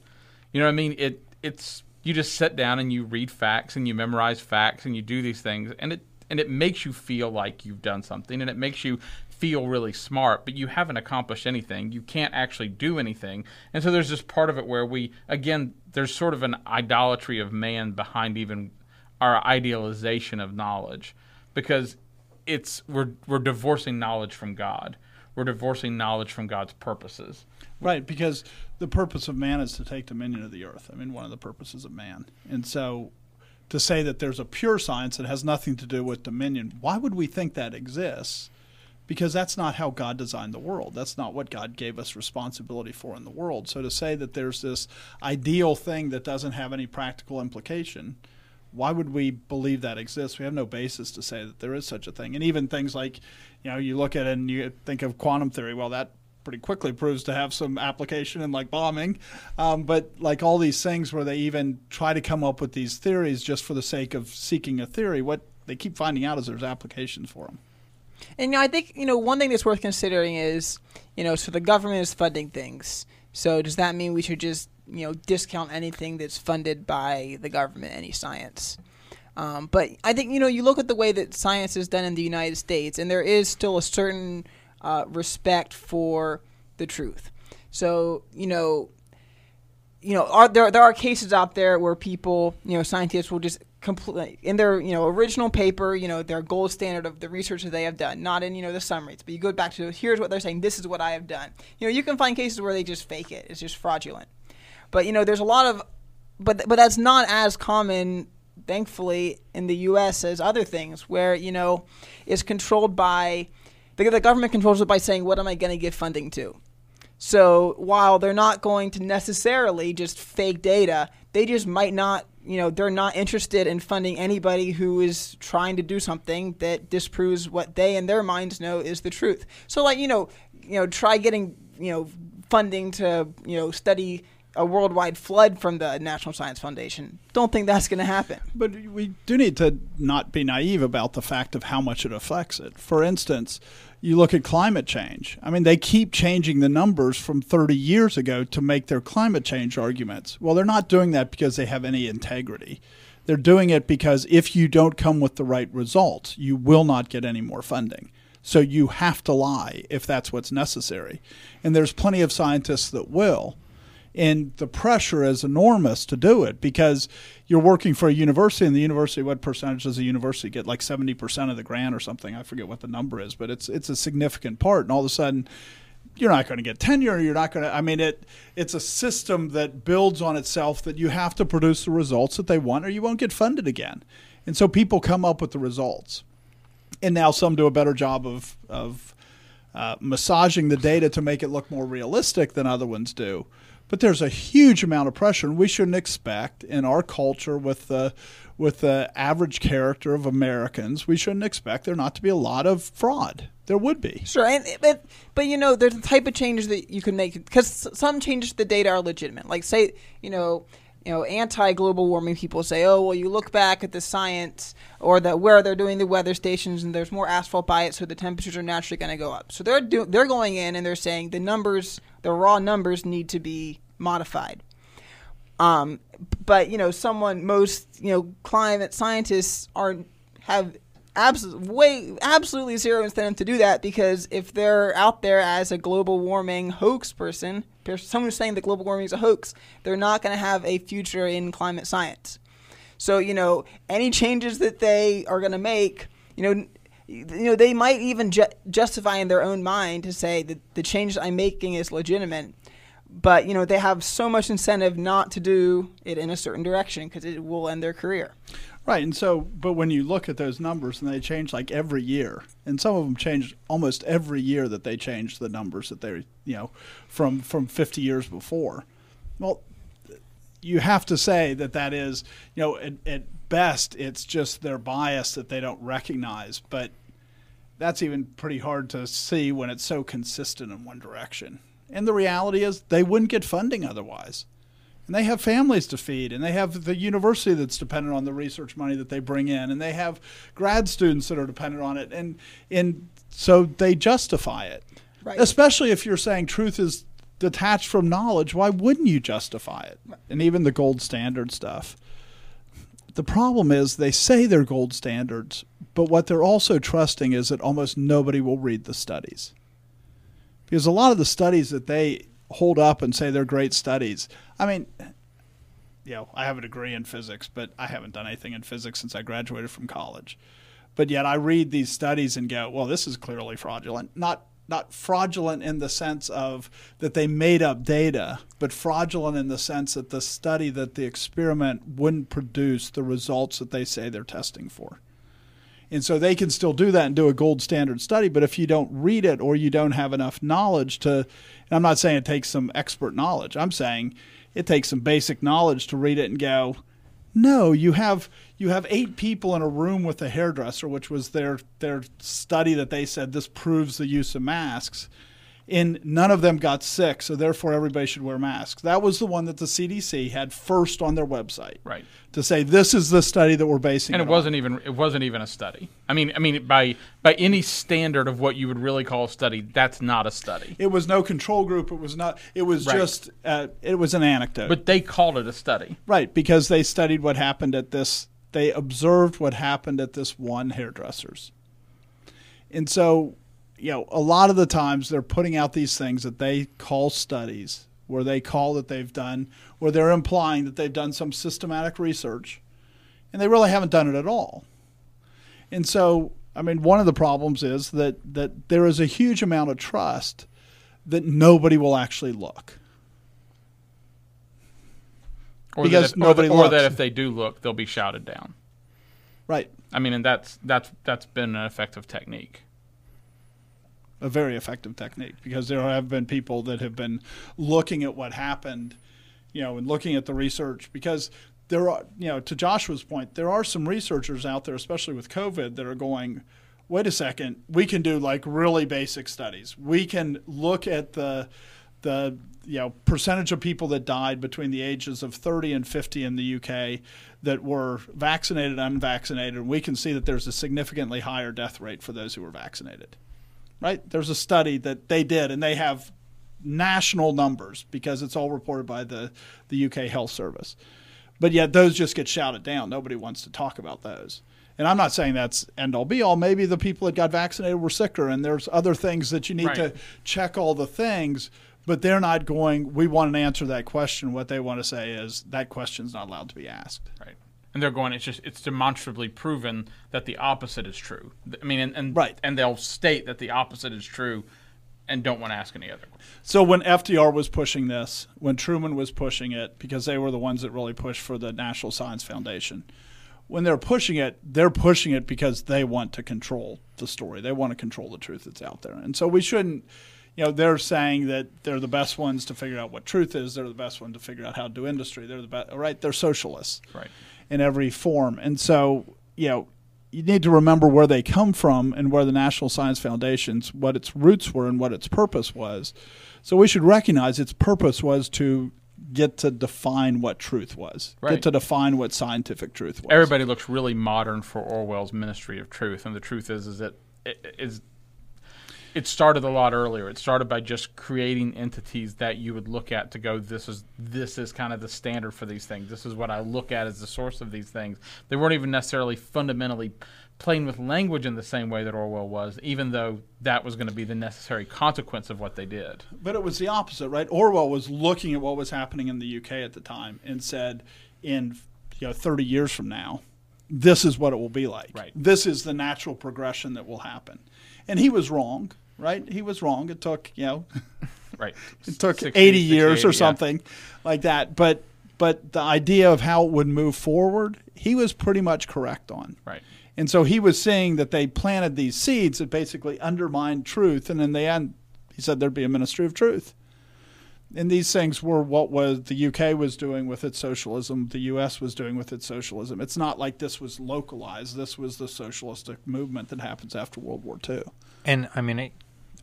You know what I mean? It it's you just sit down and you read facts and you memorize facts and you do these things and it and it makes you feel like you've done something and it makes you feel really smart, but you haven't accomplished anything. You can't actually do anything. And so there's this part of it where we again there's sort of an idolatry of man behind even our idealization of knowledge because it's we're we're divorcing knowledge from God. We're divorcing knowledge from God's purposes. Right, because the purpose of man is to take dominion of the earth. I mean, one of the purposes of man. And so to say that there's a pure science that has nothing to do with dominion, why would we think that exists? Because that's not how God designed the world. That's not what God gave us responsibility for in the world. So to say that there's this ideal thing that doesn't have any practical implication, why would we believe that exists? We have no basis to say that there is such a thing. And even things like, you know, you look at it and you think of quantum theory. Well, that pretty quickly proves to have some application in like bombing. Um, but like all these things where they even try to come up with these theories just for the sake of seeking a theory, what they keep finding out is there's applications for them. And you know, I think you know one thing that's worth considering is you know, so the government is funding things. So does that mean we should just you know discount anything that's funded by the government, any science? Um, but I think you know you look at the way that science is done in the United States, and there is still a certain uh, respect for the truth. So you know, you know, are there there are cases out there where people, you know, scientists will just complete in their you know original paper, you know, their gold standard of the research that they have done, not in you know the summaries, but you go back to here's what they're saying, this is what I have done. You know, you can find cases where they just fake it; it's just fraudulent. But you know, there's a lot of, but but that's not as common, thankfully, in the U.S. as other things, where you know, it's controlled by the, the government controls it by saying, what am I going to give funding to? So while they're not going to necessarily just fake data, they just might not, you know, they're not interested in funding anybody who is trying to do something that disproves what they in their minds know is the truth. So like, you know, you know, try getting, you know, funding to, you know, study a worldwide flood from the National Science Foundation. Don't think that's going to happen. But we do need to not be naive about the fact of how much it affects it. For instance, you look at climate change. I mean, they keep changing the numbers from 30 years ago to make their climate change arguments. Well, they're not doing that because they have any integrity. They're doing it because if you don't come with the right results, you will not get any more funding. So you have to lie if that's what's necessary. And there's plenty of scientists that will and the pressure is enormous to do it because you're working for a university and the university what percentage does the university get? Like 70% of the grant or something? I forget what the number is but it's it's a significant part. And all of a sudden you're not going to get tenure. You're not going to i mean it it's a system that builds on itself that you have to produce the results that they want or you won't get funded again. And so people come up with the results. And now some do a better job of of uh, massaging the data to make it look more realistic than other ones do but there's a huge amount of pressure, and we shouldn't expect in our culture with the with the average character of Americans, we shouldn't expect there not to be a lot of fraud. There would be. Sure, and but but you know, there's a type of changes that you can make because some changes to the data are legitimate. Like say, you know. You know, anti-global warming people say, "Oh, well, you look back at the science or the where they're doing the weather stations, and there's more asphalt by it, so the temperatures are naturally going to go up." So they're do- they're going in and they're saying the numbers, the raw numbers, need to be modified. Um, but you know, someone most you know climate scientists are have absolutely way absolutely zero incentive to do that because if they're out there as a global warming hoax person, someone who's saying that global warming is a hoax, they're not going to have a future in climate science. So you know, any changes that they are going to make, you know, you know, they might even ju- justify in their own mind to say that the change I'm making is legitimate. But you know, they have so much incentive not to do it in a certain direction because it will end their career. Right, and so, but when you look at those numbers, and they change like every year, and some of them change almost every year that they change the numbers that they, you know, from from 50 years before. Well, you have to say that that is, you know, at, at best, it's just their bias that they don't recognize. But that's even pretty hard to see when it's so consistent in one direction. And the reality is, they wouldn't get funding otherwise. And they have families to feed, and they have the university that's dependent on the research money that they bring in, and they have grad students that are dependent on it. And, and so they justify it. Right. Especially if you're saying truth is detached from knowledge, why wouldn't you justify it? And even the gold standard stuff. The problem is they say they're gold standards, but what they're also trusting is that almost nobody will read the studies. Because a lot of the studies that they hold up and say they're great studies, I mean, you know, I have a degree in physics, but I haven't done anything in physics since I graduated from college. But yet I read these studies and go, well, this is clearly fraudulent. Not not fraudulent in the sense of that they made up data, but fraudulent in the sense that the study that the experiment wouldn't produce the results that they say they're testing for. And so they can still do that and do a gold standard study, but if you don't read it or you don't have enough knowledge to, I'm not saying it takes some expert knowledge, I'm saying it takes some basic knowledge to read it and go, no, you have you have eight people in a room with a hairdresser, which was their their study that they said this proves the use of masks. And none of them got sick, so therefore everybody should wear masks. That was the one that the CDC had first on their website, right? To say this is the study that we're basing, and it, it wasn't on. even it wasn't even a study. I mean, I mean by by any standard of what you would really call a study, that's not a study. It was no control group. It was not. It was right. just. Uh, it was an anecdote. But they called it a study, right? Because they studied what happened at this they observed what happened at this one hairdresser's. And so, you know, a lot of the times they're putting out these things that they call studies, where they call that they've done, where they're implying that they've done some systematic research, and they really haven't done it at all. And so, I mean, one of the problems is that, that there is a huge amount of trust that nobody will actually look. Or because that if, nobody or, that, or that if they do look, they'll be shouted down. Right. I mean, and that's that's that's been an effective technique. A very effective technique because there have been people that have been looking at what happened, you know, and looking at the research because there are, you know, to Joshua's point, there are some researchers out there, especially with COVID, that are going, wait a second, we can do like really basic studies. We can look at the the you know percentage of people that died between the ages of 30 and 50 in the UK that were vaccinated unvaccinated we can see that there's a significantly higher death rate for those who were vaccinated right? There's a study that they did and they have national numbers because it's all reported by the the UK health service. But yet those just get shouted down. Nobody wants to talk about those. And I'm not saying that's end all be all. Maybe the people that got vaccinated were sicker, and there's other things that you need right. to check all the things but they're not going we want an answer to that question. What they want to say is that question's not allowed to be asked. Right and they're going it's just it's demonstrably proven that the opposite is true i mean and, and right and they'll state that the opposite is true and don't want to ask any other questions. So when FDR was pushing this, when Truman was pushing it, because they were the ones that really pushed for the National Science Foundation, when they're pushing it, they're pushing it because they want to control the story. They want to control the truth that's out there. And so we shouldn't you know, they're saying that they're the best ones to figure out what truth is. They're the best one to figure out how to do industry. They're the best, right? They're socialists, right, in every form. And so, you know, you need to remember where they come from and where the National Science Foundation's what its roots were and what its purpose was. So we should recognize its purpose was to get to define what truth was, right. get to define what scientific truth was. Everybody looks really modern for Orwell's Ministry of Truth, and the truth is, is that it is it started a lot earlier. It started by just creating entities that you would look at to go, this is this is kind of the standard for these things. This is what I look at as the source of these things. They weren't even necessarily fundamentally playing with language in the same way that Orwell was, even though that was going to be the necessary consequence of what they did. But it was the opposite, right? Orwell was looking at what was happening in the UK at the time and said, in you know, 30 years from now, this is what it will be like. Right. This is the natural progression that will happen. And he was wrong, right? He was wrong. It took, you know, [LAUGHS] Right. [LAUGHS] it took 60, 80 years 60, or yeah. something like that. But but the idea of how it would move forward, he was pretty much correct on. Right. And so he was saying that they planted these seeds that basically undermined truth, and in the end, he said there'd be a ministry of truth. And these things were what was the UK was doing with its socialism, the US was doing with its socialism. It's not like this was localized. This was the socialistic movement that happens after World War II. And I mean, it,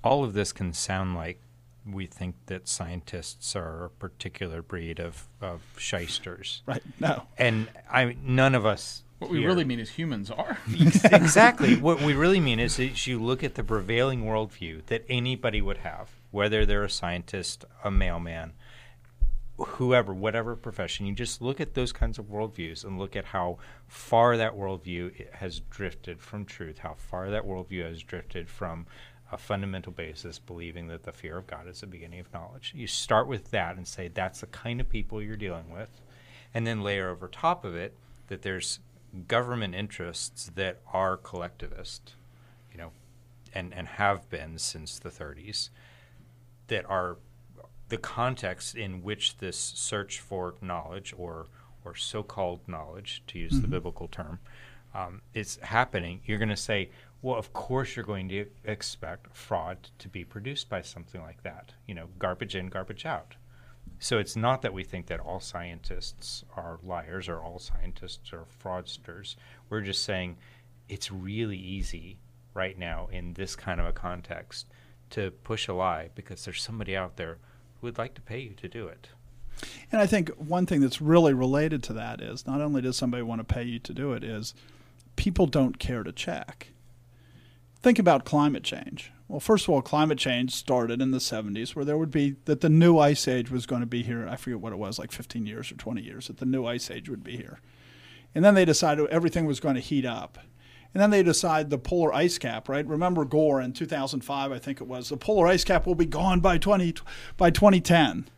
all of this can sound like we think that scientists are a particular breed of, of shysters. Right? No. And I, none of us. What we here- really mean is humans are. [LAUGHS] exactly. [LAUGHS] What we really mean is that you look at the prevailing worldview that anybody would have, whether they're a scientist, a mailman, whoever, whatever profession, you just look at those kinds of worldviews and look at how far that worldview has drifted from truth, how far that worldview has drifted from a fundamental basis, believing that the fear of God is the beginning of knowledge. You start with that and say that's the kind of people you're dealing with, and then layer over top of it that there's government interests that are collectivist, you know, and, and have been since the 30s, that are the context in which this search for knowledge or or so-called knowledge, to use the biblical term, um, is happening. You're going to say, well, of course you're going to expect fraud to be produced by something like that. You know, garbage in, garbage out. So it's not that we think that all scientists are liars or all scientists are fraudsters. We're just saying it's really easy right now in this kind of a context to push a lie because there's somebody out there who would like to pay you to do it. And I think one thing that's really related to that is not only does somebody want to pay you to do it, is people don't care to check. Think about climate change. Well, first of all, climate change started in the 70s where there would be that the new ice age was going to be here. I forget what it was, like 15 years or 20 years, that the new ice age would be here. And then they decided everything was going to heat up. And then they decide the polar ice cap, right? Remember Gore in 2005, I think it was. The polar ice cap will be gone by 20 by 2010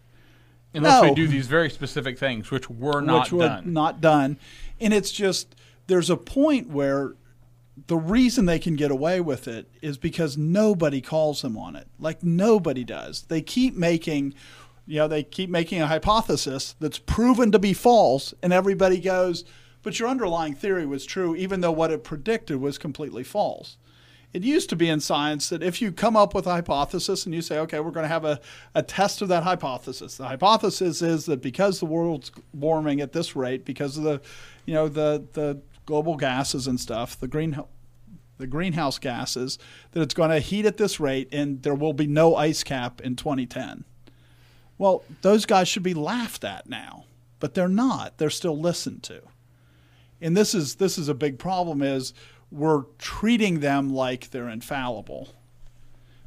Unless No. we do these very specific things, which were not which were done. not done. And it's just there's a point where the reason they can get away with it is because nobody calls them on it. Like nobody does. They keep making you know, they keep making a hypothesis that's proven to be false and everybody goes, "But your underlying theory was true even though what it predicted was completely false." It used to be in science that if you come up with a hypothesis and you say, okay, we're going to have a, a test of that hypothesis. The hypothesis is that because the world's warming at this rate, because of the, you know, the, the global gases and stuff, the green, the greenhouse gases, that it's going to heat at this rate and there will be no ice cap in 2010. Well, those guys should be laughed at now, but they're not. They're still listened to. And this is this is a big problem is we're treating them like they're infallible.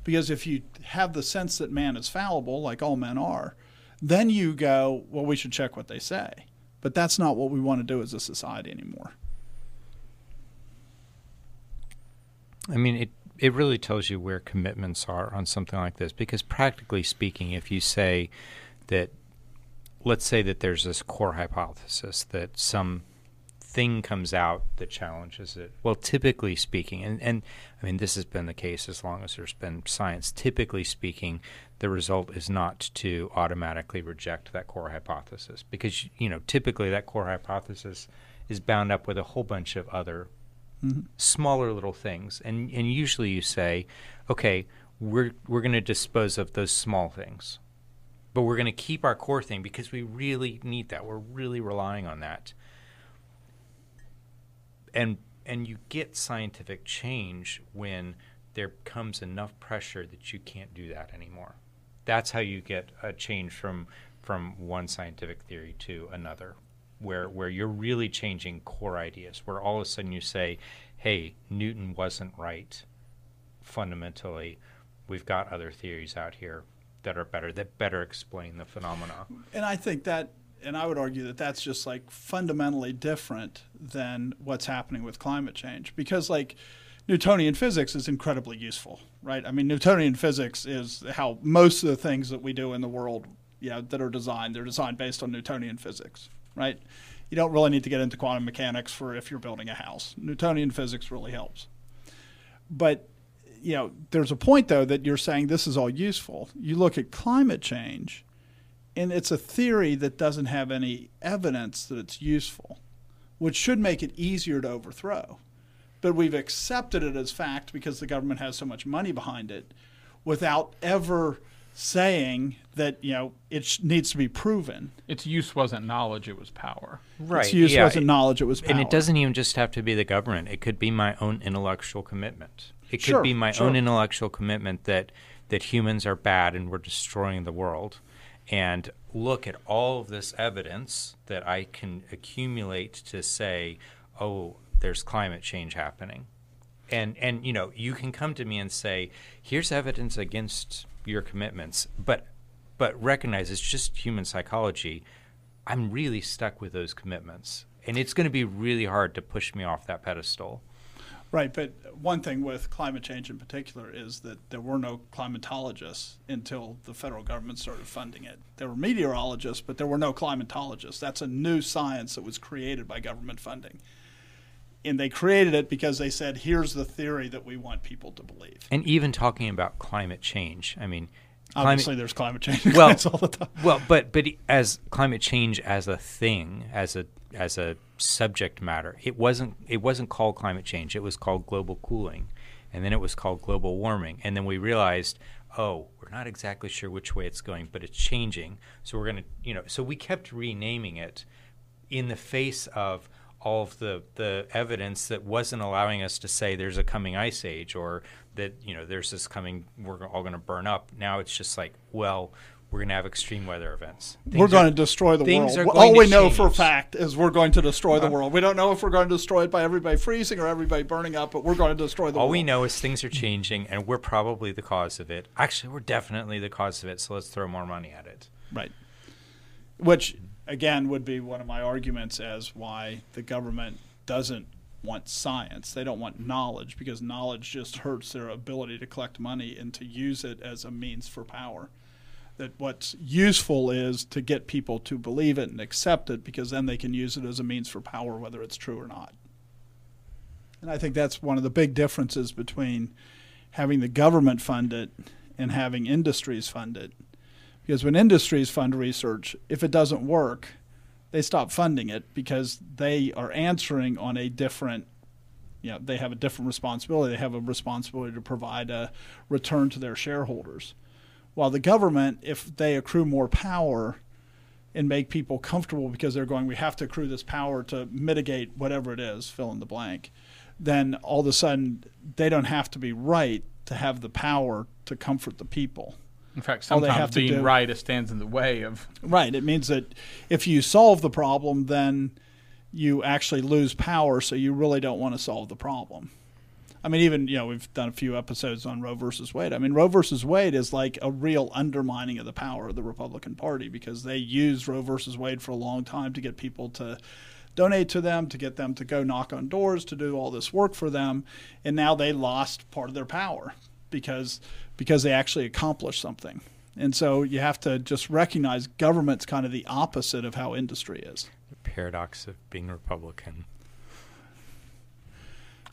Because if you have the sense that man is fallible, like all men are, then you go, well, we should check what they say. But that's not what we want to do as a society anymore. I mean, it it really tells you where commitments are on something like this because practically speaking, if you say that let's say that there's this core hypothesis that some thing comes out that challenges it. Well, typically speaking, and, and I mean, this has been the case as long as there's been science. Typically speaking, the result is not to automatically reject that core hypothesis because, you know, typically that core hypothesis is bound up with a whole bunch of other Mm-hmm. smaller little things. And, and usually you say, okay, we're, we're going to dispose of those small things but we're going to keep our core thing because we really need that. We're really relying on that. And and you get scientific change when there comes enough pressure that you can't do that anymore. That's how you get a change from from one scientific theory to another where where you're really changing core ideas where all of a sudden you say, "Hey, Newton wasn't right fundamentally." we've got other theories out here that are better that better explain the phenomena. And I think that, and I would argue that that's just like fundamentally different than what's happening with climate change because, like, Newtonian physics is incredibly useful, right? I mean, Newtonian physics is how most of the things that we do in the world, know, that are designed, they're designed based on Newtonian physics, right? You don't really need to get into quantum mechanics for if you're building a house. Newtonian physics really helps. But you know, there's a point though that you're saying this is all useful. You look at climate change, and it's a theory that doesn't have any evidence that it's useful, which should make it easier to overthrow. But we've accepted it as fact because the government has so much money behind it, without ever saying that you know it sh- needs to be proven. Its use wasn't knowledge; it was power. Right. Its use yeah, wasn't knowledge; it was power. And it doesn't even just have to be the government. It could be my own intellectual commitment. It could Sure, be my sure. own intellectual commitment that that humans are bad and we're destroying the world. And look at all of this evidence that I can accumulate to say, oh, there's climate change happening. And and you know, you can come to me and say, here's evidence against your commitments, but but recognize it's just human psychology. I'm really stuck with those commitments. And it's going to be really hard to push me off that pedestal. Right, but one thing with climate change in particular is that there were no climatologists until the federal government started funding it. There were meteorologists, but there were no climatologists. That's a new science that was created by government funding. And they created it because they said, here's the theory that we want people to believe. And even talking about climate change, I mean, Obviously, climate, there's climate change [LAUGHS] well, all the time. well, but but as climate change as a thing, as a as a subject matter, it wasn't it wasn't called climate change. It was called global cooling, and then it was called global warming, and then we realized, oh, we're not exactly sure which way it's going, but it's changing. So we're gonna, you know, so we kept renaming it in the face of all of the, the evidence that wasn't allowing us to say there's a coming ice age or that you know there's this coming we're all going to burn up now it's just like well we're going to have extreme weather events we're going are- to destroy the things world. All we know for a fact is we're going to destroy the Uh, world. We don't know if we're going to destroy it by everybody freezing or everybody burning up, but we're going to destroy the world. all we know is things are changing and we're probably the cause of it actually we're definitely the cause of it so let's throw more money at it Right. Which, again, would be one of my arguments as why the government doesn't want science. They don't want knowledge because knowledge just hurts their ability to collect money and to use it as a means for power. That what's useful is to get people to believe it and accept it because then they can use it as a means for power, whether it's true or not. And I think that's one of the big differences between having the government fund it and having industries fund it. Because when industries fund research, if it doesn't work, they stop funding it because they are answering on a different, you know, they have a different responsibility. They have a responsibility to provide a return to their shareholders. While the government, if they accrue more power and make people comfortable because they're going, we have to accrue this power to mitigate whatever it is, fill in the blank, then all of a sudden they don't have to be right to have the power to comfort the people. In fact, All they have sometimes being do- right it stands in the way of Right. It means that if you solve the problem, then you actually lose power, so you really don't want to solve the problem. I mean, even, you know, we've done a few episodes on Roe versus Wade. I mean, Roe versus Wade is like a real undermining of the power of the Republican Party because they used Roe versus Wade for a long time to get people to donate to them, to get them to go knock on doors, to do all this work for them. And now they lost part of their power because because they actually accomplish something. And so you have to just recognize government's kind of the opposite of how industry is. the paradox of being republican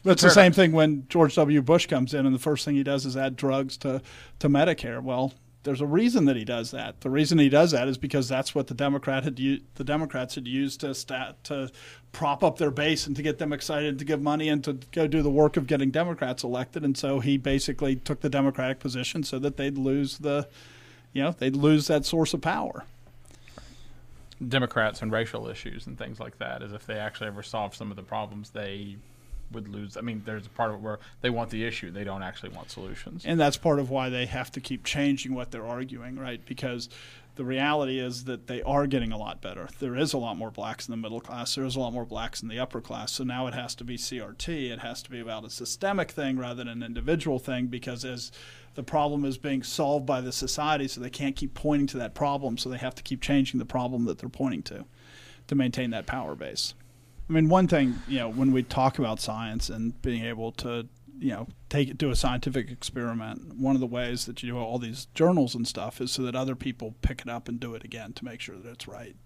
it's the same thing when George W. Bush comes in and the first thing he does is add drugs to, to Medicare. Well, there's a reason that he does that. The reason he does that is because that's what the Democrat had the Democrats had used to stat to prop up their base and to get them excited to give money and to go do the work of getting Democrats elected. And so he basically took the Democratic position so that they'd lose the, you know, they'd lose that source of power. Democrats and racial issues and things like that, as if they actually ever solved some of the problems they would lose. I mean, there's a part of it where they want the issue, they don't actually want solutions. And that's part of why they have to keep changing what they're arguing, right? Because the reality is that they are getting a lot better. There is a lot more blacks in the middle class. There is a lot more blacks in the upper class. So now it has to be CRT. It has to be about a systemic thing rather than an individual thing because as the problem is being solved by the society, so they can't keep pointing to that problem. So they have to keep changing the problem that they're pointing to to maintain that power base. I mean, one thing, you know, when we talk about science and being able to you know take it to a scientific experiment one of the ways that you do all these journals and stuff is so that other people pick it up and do it again to make sure that it's right.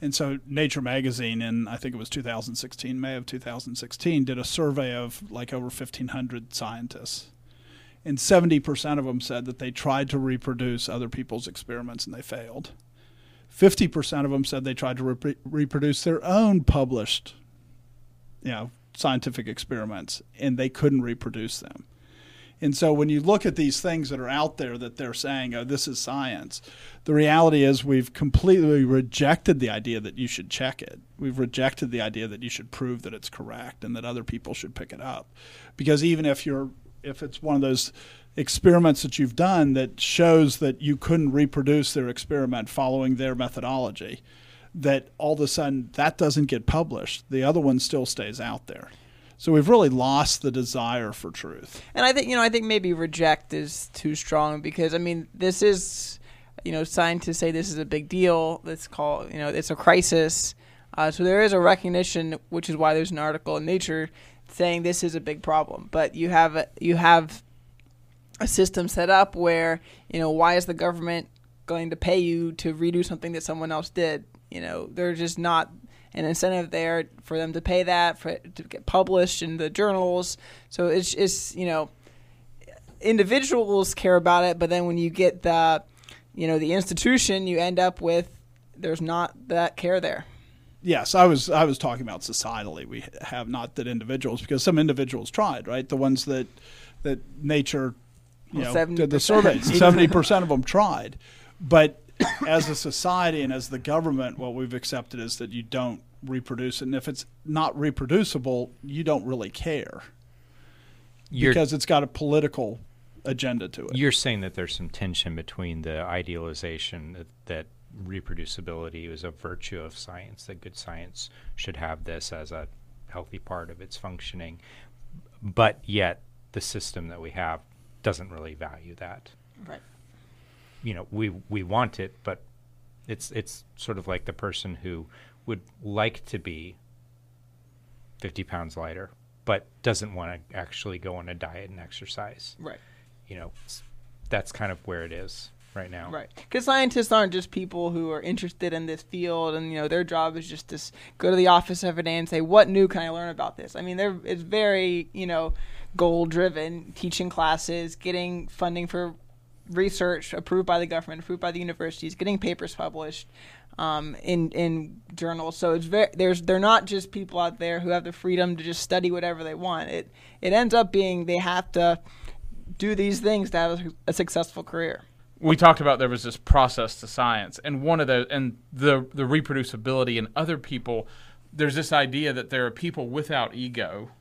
And so nature magazine in i think it was 2016 may of 2016 did a survey of like over 1500 scientists. And 70% of them said that they tried to reproduce other people's experiments and they failed 50% of them said they tried to re- reproduce their own published you know scientific experiments and they couldn't reproduce them. And so when you look at these things that are out there that they're saying, oh, this is science, the reality is we've completely rejected the idea that you should check it. We've rejected the idea that you should prove that it's correct and that other people should pick it up. Because even if you're if it's one of those experiments that you've done that shows that you couldn't reproduce their experiment following their methodology, that all of a sudden that doesn't get published. The other one still stays out there. So we've really lost the desire for truth. And I think you know I think maybe reject is too strong because I mean this is you know scientists say this is a big deal. Let's call you know it's a crisis. Uh, so there is a recognition, which is why there's an article in Nature saying this is a big problem. But you have you have a system set up where you know why is the government going to pay you to redo something that someone else did? You know, they're just not an incentive there for them to pay that for to get published in the journals. So it's it's you know, individuals care about it, but then when you get the you know the institution, you end up with there's not that care there. Yes, I was I was talking about societally. We have not that individuals because some individuals tried, right? The ones that that nature, you well, know, 70%. did the surveys. Seventy percent of them tried, but [COUGHS] as a society and as the government, what we've accepted is that you don't reproduce it. And if it's not reproducible, you don't really care you're, because it's got a political agenda to it. You're saying that there's some tension between the idealization that, that reproducibility is a virtue of science, that good science should have this as a healthy part of its functioning, but yet the system that we have doesn't really value that. Right you know we we want it, but it's it's sort of like the person who would like to be 50 pounds lighter, but doesn't want to actually go on a diet and exercise. Right. You know, that's kind of where it is right now. Right. Because scientists aren't just people who are interested in this field, and you know their job is just to go to the office every day and say, "What new can I learn about this?" I mean, they're it's very you know goal driven, teaching classes, getting funding for research approved by the government, approved by the universities, getting papers published um, in in journals. So it's very there's they're not just people out there who have the freedom to just study whatever they want. It it ends up being they have to do these things to have a, a successful career. We talked about there was this process to science, and one of the and the the reproducibility and other people. There's this idea that there are people without ego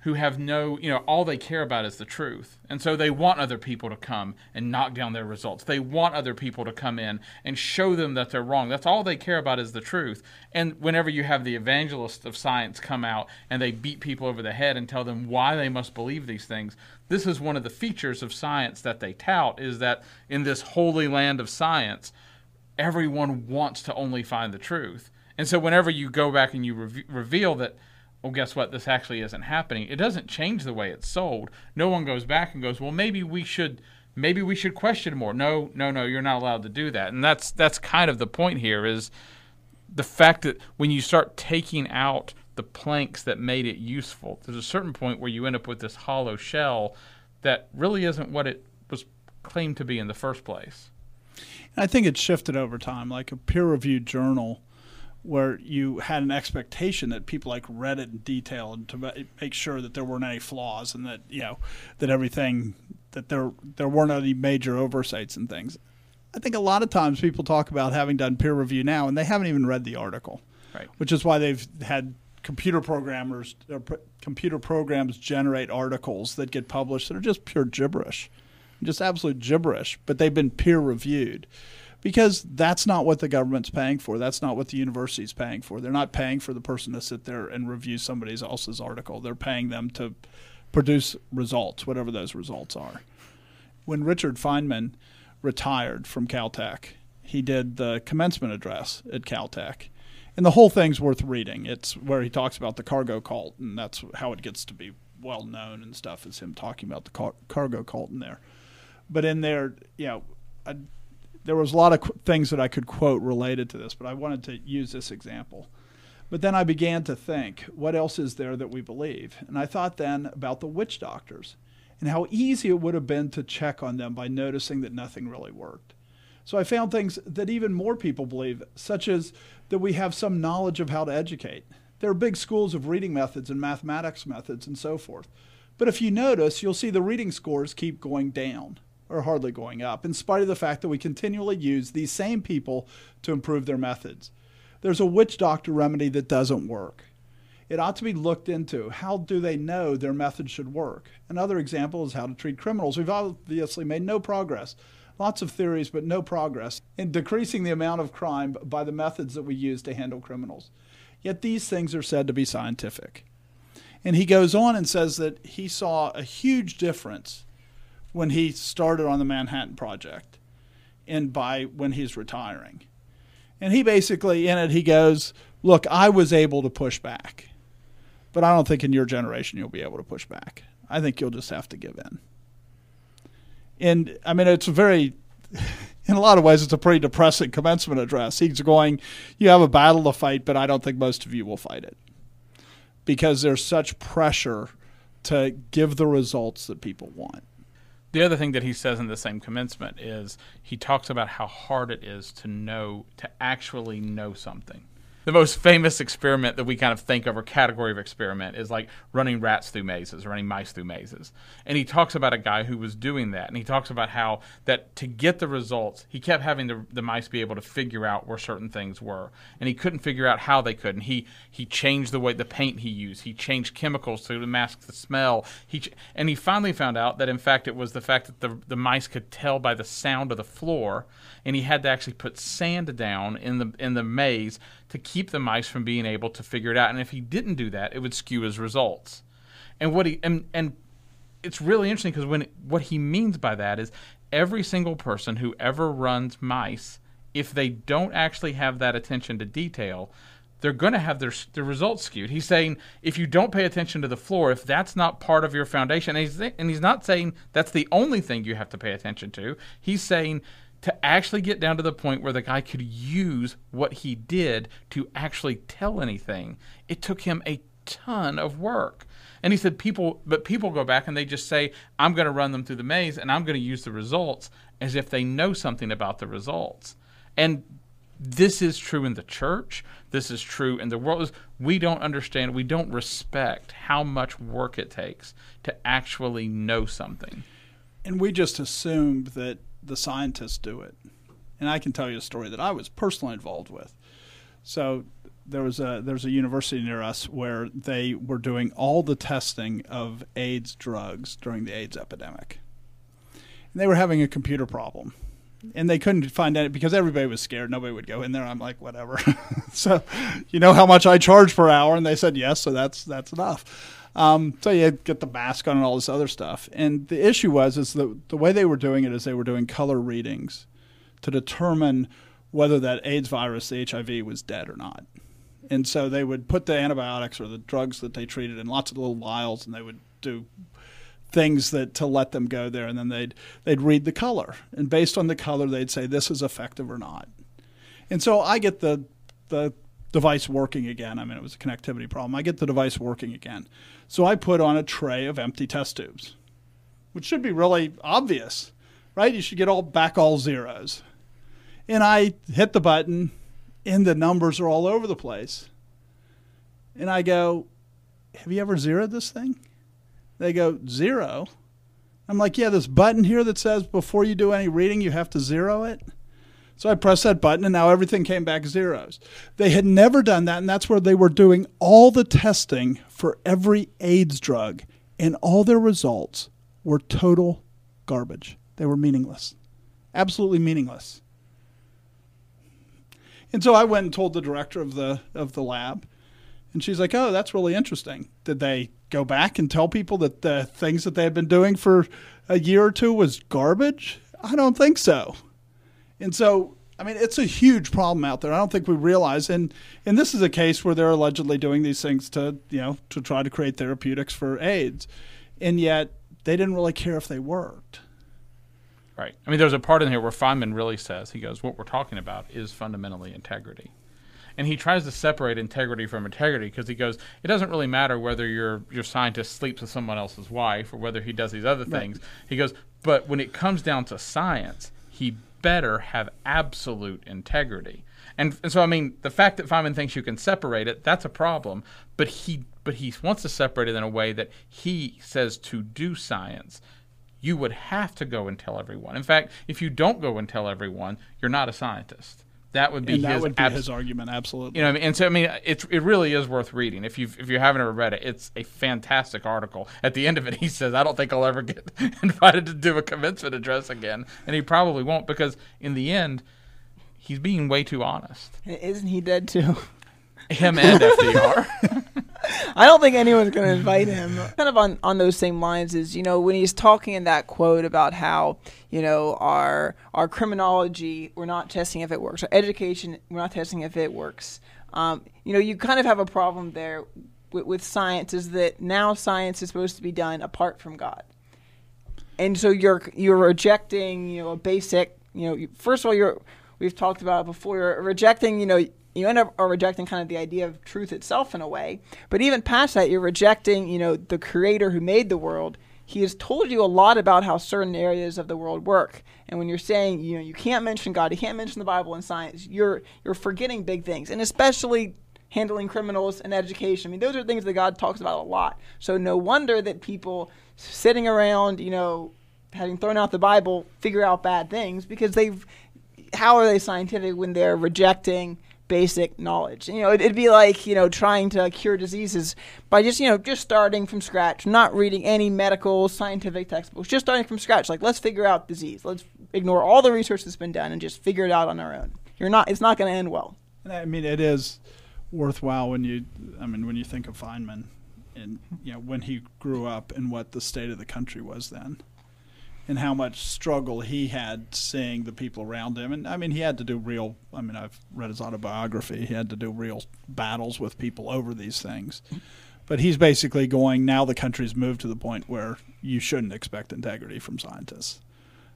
who have no, you know, all they care about is the truth. And so they want other people to come and knock down their results. They want other people to come in and show them that they're wrong. That's all they care about is the truth. And whenever you have the evangelists of science come out and they beat people over the head and tell them why they must believe these things, this is one of the features of science that they tout is that in this holy land of science, everyone wants to only find the truth. And so whenever you go back and you re- reveal that well, guess what? This actually isn't happening. It doesn't change the way it's sold. No one goes back and goes, well, maybe we should, maybe we should question more. No, no, no, you're not allowed to do that. And that's that's kind of the point here is the fact that when you start taking out the planks that made it useful, there's a certain point where you end up with this hollow shell that really isn't what it was claimed to be in the first place. I think it's shifted over time. Like a peer-reviewed journal where you had an expectation that people like read it in detail and to make sure that there weren't any flaws and that you know that everything that there there weren't any major oversights and things. I think a lot of times people talk about having done peer review now and they haven't even read the article, right? Which is why they've had computer programmers, pr- computer programs generate articles that get published that are just pure gibberish, just absolute gibberish. But they've been peer reviewed because that's not what the government's paying for. That's not what the university's paying for. They're not paying for the person to sit there and review somebody else's article. They're paying them to produce results, whatever those results are. When Richard Feynman retired from Caltech, he did the commencement address at Caltech. And the whole thing's worth reading. It's where he talks about the cargo cult, and that's how it gets to be well known and stuff, is him talking about the car- cargo cult in there. But in there, you know, I, there was a lot of qu- things that I could quote related to this, but I wanted to use this example. But then I began to think, what else is there that we believe? And I thought then about the witch doctors and how easy it would have been to check on them by noticing that nothing really worked. So I found things that even more people believe, such as that we have some knowledge of how to educate. There are big schools of reading methods and mathematics methods and so forth. But if you notice, you'll see the reading scores keep going down or hardly going up, in spite of the fact that we continually use these same people to improve their methods. There's a witch doctor remedy that doesn't work. It ought to be looked into. How do they know their method should work? Another example is how to treat criminals. We've obviously made no progress. Lots of theories, but no progress in decreasing the amount of crime by the methods that we use to handle criminals. Yet these things are said to be scientific. And he goes on and says that he saw a huge difference when he started on the Manhattan Project and by when he's retiring. And he basically, in it, he goes, Look, I was able to push back, but I don't think in your generation you'll be able to push back. I think you'll just have to give in. And I mean, it's a very, [LAUGHS] in a lot of ways, it's a pretty depressing commencement address. He's going, You have a battle to fight, but I don't think most of you will fight it because there's such pressure to give the results that people want. The other thing that he says in the same commencement is he talks about how hard it is to know, to actually know something. The most famous experiment that we kind of think of, or category of experiment, is like running rats through mazes, or running mice through mazes. And he talks about a guy who was doing that. And he talks about how that to get the results, he kept having the, the mice be able to figure out where certain things were. And he couldn't figure out how they could. And he, he changed the way the paint he used. He changed chemicals to mask the smell. He ch- and he finally found out that, in fact, it was the fact that the, the mice could tell by the sound of the floor and he had to actually put sand down in the in the maze to keep the mice from being able to figure it out. And if he didn't do that, it would skew his results. And what he and and it's really interesting because when what he means by that is every single person who ever runs mice, if they don't actually have that attention to detail, they're going to have their their results skewed. He's saying if you don't pay attention to the floor, if that's not part of your foundation, and he's, and he's not saying that's the only thing you have to pay attention to. He's saying to actually get down to the point where the guy could use what he did to actually tell anything, it took him a ton of work. And he said, people, but people go back and they just say, I'm going to run them through the maze and I'm going to use the results as if they know something about the results. And this is true in the church. This is true in the world. We don't understand, we don't respect how much work it takes to actually know something. And we just assumed that the scientists do it. And I can tell you a story that I was personally involved with. So there was a there's a university near us where they were doing all the testing of AIDS drugs during the AIDS epidemic. And they were having a computer problem. And they couldn't find it because everybody was scared. Nobody would go in there. I'm like, whatever. [LAUGHS] so, you know how much I charge per hour? And they said yes. So that's that's enough. Um, so you get the mask on and all this other stuff. And the issue was is the the way they were doing it is they were doing color readings to determine whether that AIDS virus, the HIV, was dead or not. And so they would put the antibiotics or the drugs that they treated in lots of little vials, and they would do things that to let them go there, and then they'd they'd read the color, and based on the color, they'd say this is effective or not. And so I get the the device working again. I mean, it was a connectivity problem. I get the device working again. So I put on a tray of empty test tubes, which should be really obvious, right? You should get all back all zeros. And I hit the button, and the numbers are all over the place. And I go, Have you ever zeroed this thing? They go, Zero. I'm like, Yeah, this button here that says before you do any reading, you have to zero it. So I pressed that button and now everything came back zeros. They had never done that, and that's where they were doing all the testing for every AIDS drug, and all their results were total garbage. They were meaningless. Absolutely meaningless. And so I went and told the director of the of the lab, and she's like, "Oh, that's really interesting. Did they go back and tell people that the things that they had been doing for a year or two was garbage? I don't think so." And so, I mean, it's a huge problem out there. I don't think we realize, and and this is a case where they're allegedly doing these things to you know to try to create therapeutics for AIDS, and yet they didn't really care if they worked. Right. I mean, there's a part in here where Feynman really says, he goes, what we're talking about is fundamentally integrity. And he tries to separate integrity from integrity because he goes, it doesn't really matter whether your your scientist sleeps with someone else's wife or whether he does these other Right. things. He goes, but when it comes down to science, he better have absolute integrity. And, and so, I mean, the fact that Feynman thinks you can separate it, that's a problem. But he but he wants to separate it in a way that he says to do science you would have to go and tell everyone. In fact, if you don't go and tell everyone, you're not a scientist. That would be And that his would be abs- his argument, absolutely. you know, what I mean? and so I mean, it it really is worth reading if you if you haven't ever read it. It's a fantastic article. At the end of it, he says, "I don't think I'll ever get [LAUGHS] invited to do a commencement address again," and he probably won't because in the end, he's being way too honest. Isn't he dead too? Him and FDR. [LAUGHS] [LAUGHS] [LAUGHS] I don't think anyone's going to invite him. Kind of on, on those same lines is, you know, when he's talking in that quote about how, you know, our our criminology, we're not testing if it works. Our education, we're not testing if it works. Um, you know, you kind of have a problem there with, with science is that now science is supposed to be done apart from God. And so you're you're rejecting, you know, a basic, you know, first of all, you're we've talked about it before, you're rejecting, you know, you end up are rejecting kind of the idea of truth itself in a way. But even past that, you're rejecting, you know, the creator who made the world. He has told you a lot about how certain areas of the world work. And when you're saying, you know, you can't mention God, you can't mention the Bible and science, you're you're forgetting big things. And especially handling criminals and education. I mean, those are things that God talks about a lot. So no wonder that people sitting around, you know, having thrown out the Bible, figure out bad things because they've. How are they scientific when they're rejecting basic knowledge? You know, it, it'd be like you know trying to cure diseases by just you know just starting from scratch, not reading any medical scientific textbooks, just starting from scratch. Like let's figure out disease. Let's ignore all the research that's been done and just figure it out on our own. You're not. It's not going to end well. I mean, it is worthwhile when you, I mean, when you think of Feynman, and you know when he grew up and what the state of the country was then, and how much struggle he had seeing the people around him. And I mean, he had to do real. I mean, I've read his autobiography. He had to do real battles with people over these things. But he's basically going now. The country's moved to the point where you shouldn't expect integrity from scientists.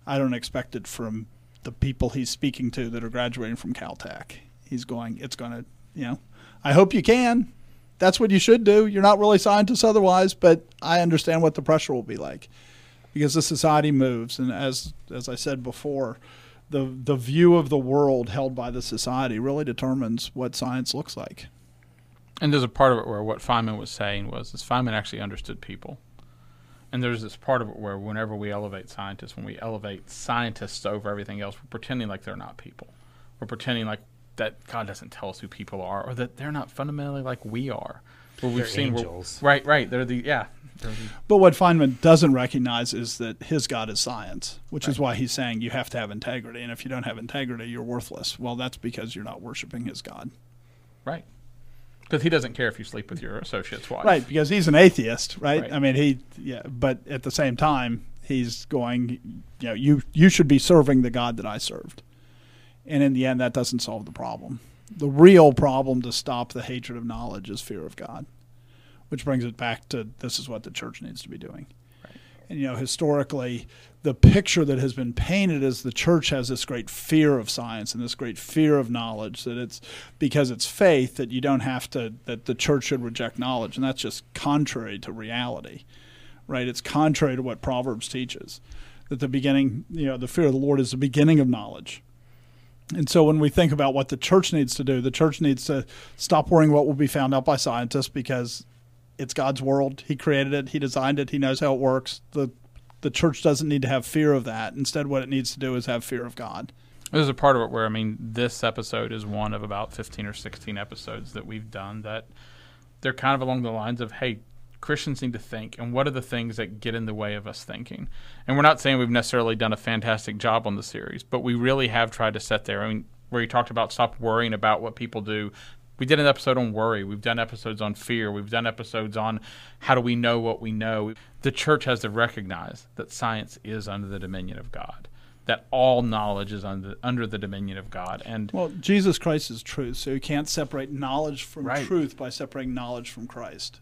I don't expect it from the people he's speaking to that are graduating from Caltech. He's going, it's going to, you know, I hope you can. That's what you should do. You're not really scientists otherwise, but I understand what the pressure will be like because the society moves. And as, as I said before, the, the view of the world held by the society really determines what science looks like. And there's a part of it where what Feynman was saying was is Feynman actually understood people. And there's this part of it where whenever we elevate scientists, when we elevate scientists over everything else, we're pretending like they're not people. We're pretending like that God doesn't tell us who people are or that they're not fundamentally like we are. Where we've They're seen where- angels. right, right. They're the yeah. They're the, But what Feynman doesn't recognize is that his God is science, which is why he's saying you have to have integrity. And if you don't have integrity, you're worthless. Well, that's because you're not worshiping his God. right. Because he doesn't care if you sleep with your associate's wife. Right, because he's an atheist, right? Right. I mean, he, yeah, but at the same time, he's going, you know, you you should be serving the God that I served, and in the end, that doesn't solve the problem. The real problem to stop the hatred of knowledge is fear of God, which brings it back to this is what the church needs to be doing. And you know, historically, the picture that has been painted is the church has this great fear of science and this great fear of knowledge that it's because it's faith that you don't have to that the church should reject knowledge, and that's just contrary to reality, right? It's contrary to what Proverbs teaches that the beginning, you know, the fear of the Lord is the beginning of knowledge. And so when we think about what the church needs to do, the church needs to stop worrying what will be found out by scientists because it's God's world. He created it, he designed it, he knows how it works. The the church doesn't need to have fear of that. Instead what it needs to do is have fear of God. There's a part of it where I mean, this episode is one of about 15 or 16 episodes that we've done that they're kind of along the lines of, hey, Christians need to think, and what are the things that get in the way of us thinking? And we're not saying we've necessarily done a fantastic job on the series, but we really have tried to set there. I mean, where you talked about stop worrying about what people do. We did an episode on worry. We've done episodes on fear. We've done episodes on how do we know what we know. The church has to recognize that science is under the dominion of God that all knowledge is under under the dominion of God. And well, Jesus Christ is truth, so you can't separate knowledge from Right. truth by separating knowledge from Christ.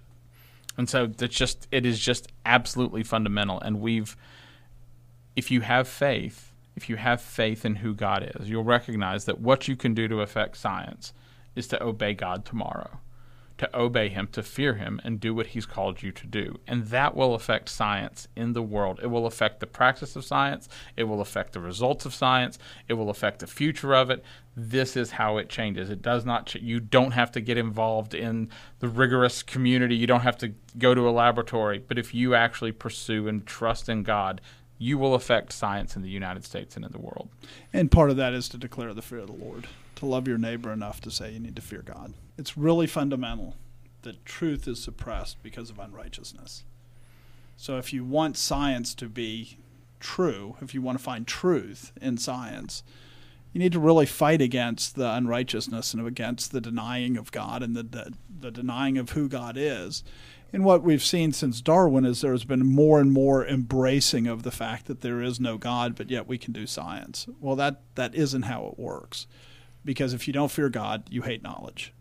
And so that's just it is just absolutely fundamental. And we've if you have faith, if you have faith in who God is, you'll recognize that what you can do to affect science is to obey God tomorrow. To obey him, to fear him, and do what he's called you to do. And that will affect science in the world. It will affect the practice of science. It will affect the results of science. It will affect the future of it. This is how it changes. It does not, ch- you don't have to get involved in the rigorous community. You don't have to go to a laboratory. But if you actually pursue and trust in God, you will affect science in the United States and in the world. And part of that is to declare the fear of the Lord, to love your neighbor enough to say you need to fear God. It's really fundamental that truth is suppressed because of unrighteousness. So if you want science to be true, if you want to find truth in science, you need to really fight against the unrighteousness and against the denying of God and the, the, the denying of who God is. And what we've seen since Darwin is there's been more and more embracing of the fact that there is no God, but yet we can do science. Well, that, that isn't how it works. Because if you don't fear God, you hate knowledge.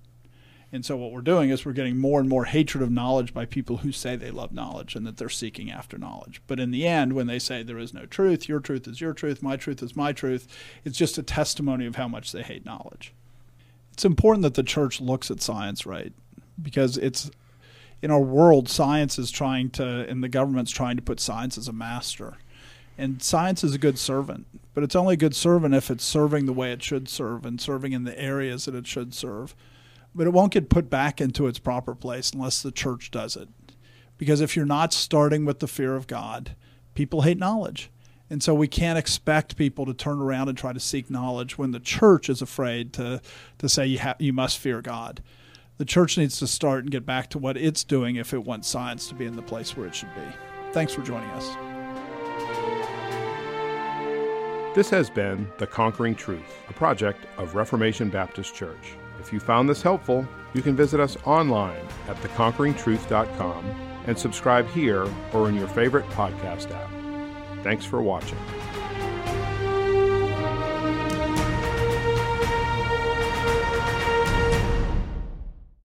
And so what we're doing is we're getting more and more hatred of knowledge by people who say they love knowledge and that they're seeking after knowledge. But in the end, when they say there is no truth, your truth is your truth, my truth is my truth, it's just a testimony of how much they hate knowledge. It's important that the church looks at science right because it's in our world science is trying to and the government's trying to put science as a master. And science is a good servant, but it's only a good servant if it's serving the way it should serve and serving in the areas that it should serve but it won't get put back into its proper place unless the church does it. Because if you're not starting with the fear of God, people hate knowledge. And so we can't expect people to turn around and try to seek knowledge when the church is afraid to, to say you, ha- you must fear God. The church needs to start and get back to what it's doing if it wants science to be in the place where it should be. Thanks for joining us. This has been The Conquering Truth, a project of Reformation Baptist Church. If you found this helpful, you can visit us online at theconqueringtruth.com and subscribe here or in your favorite podcast app. Thanks for watching.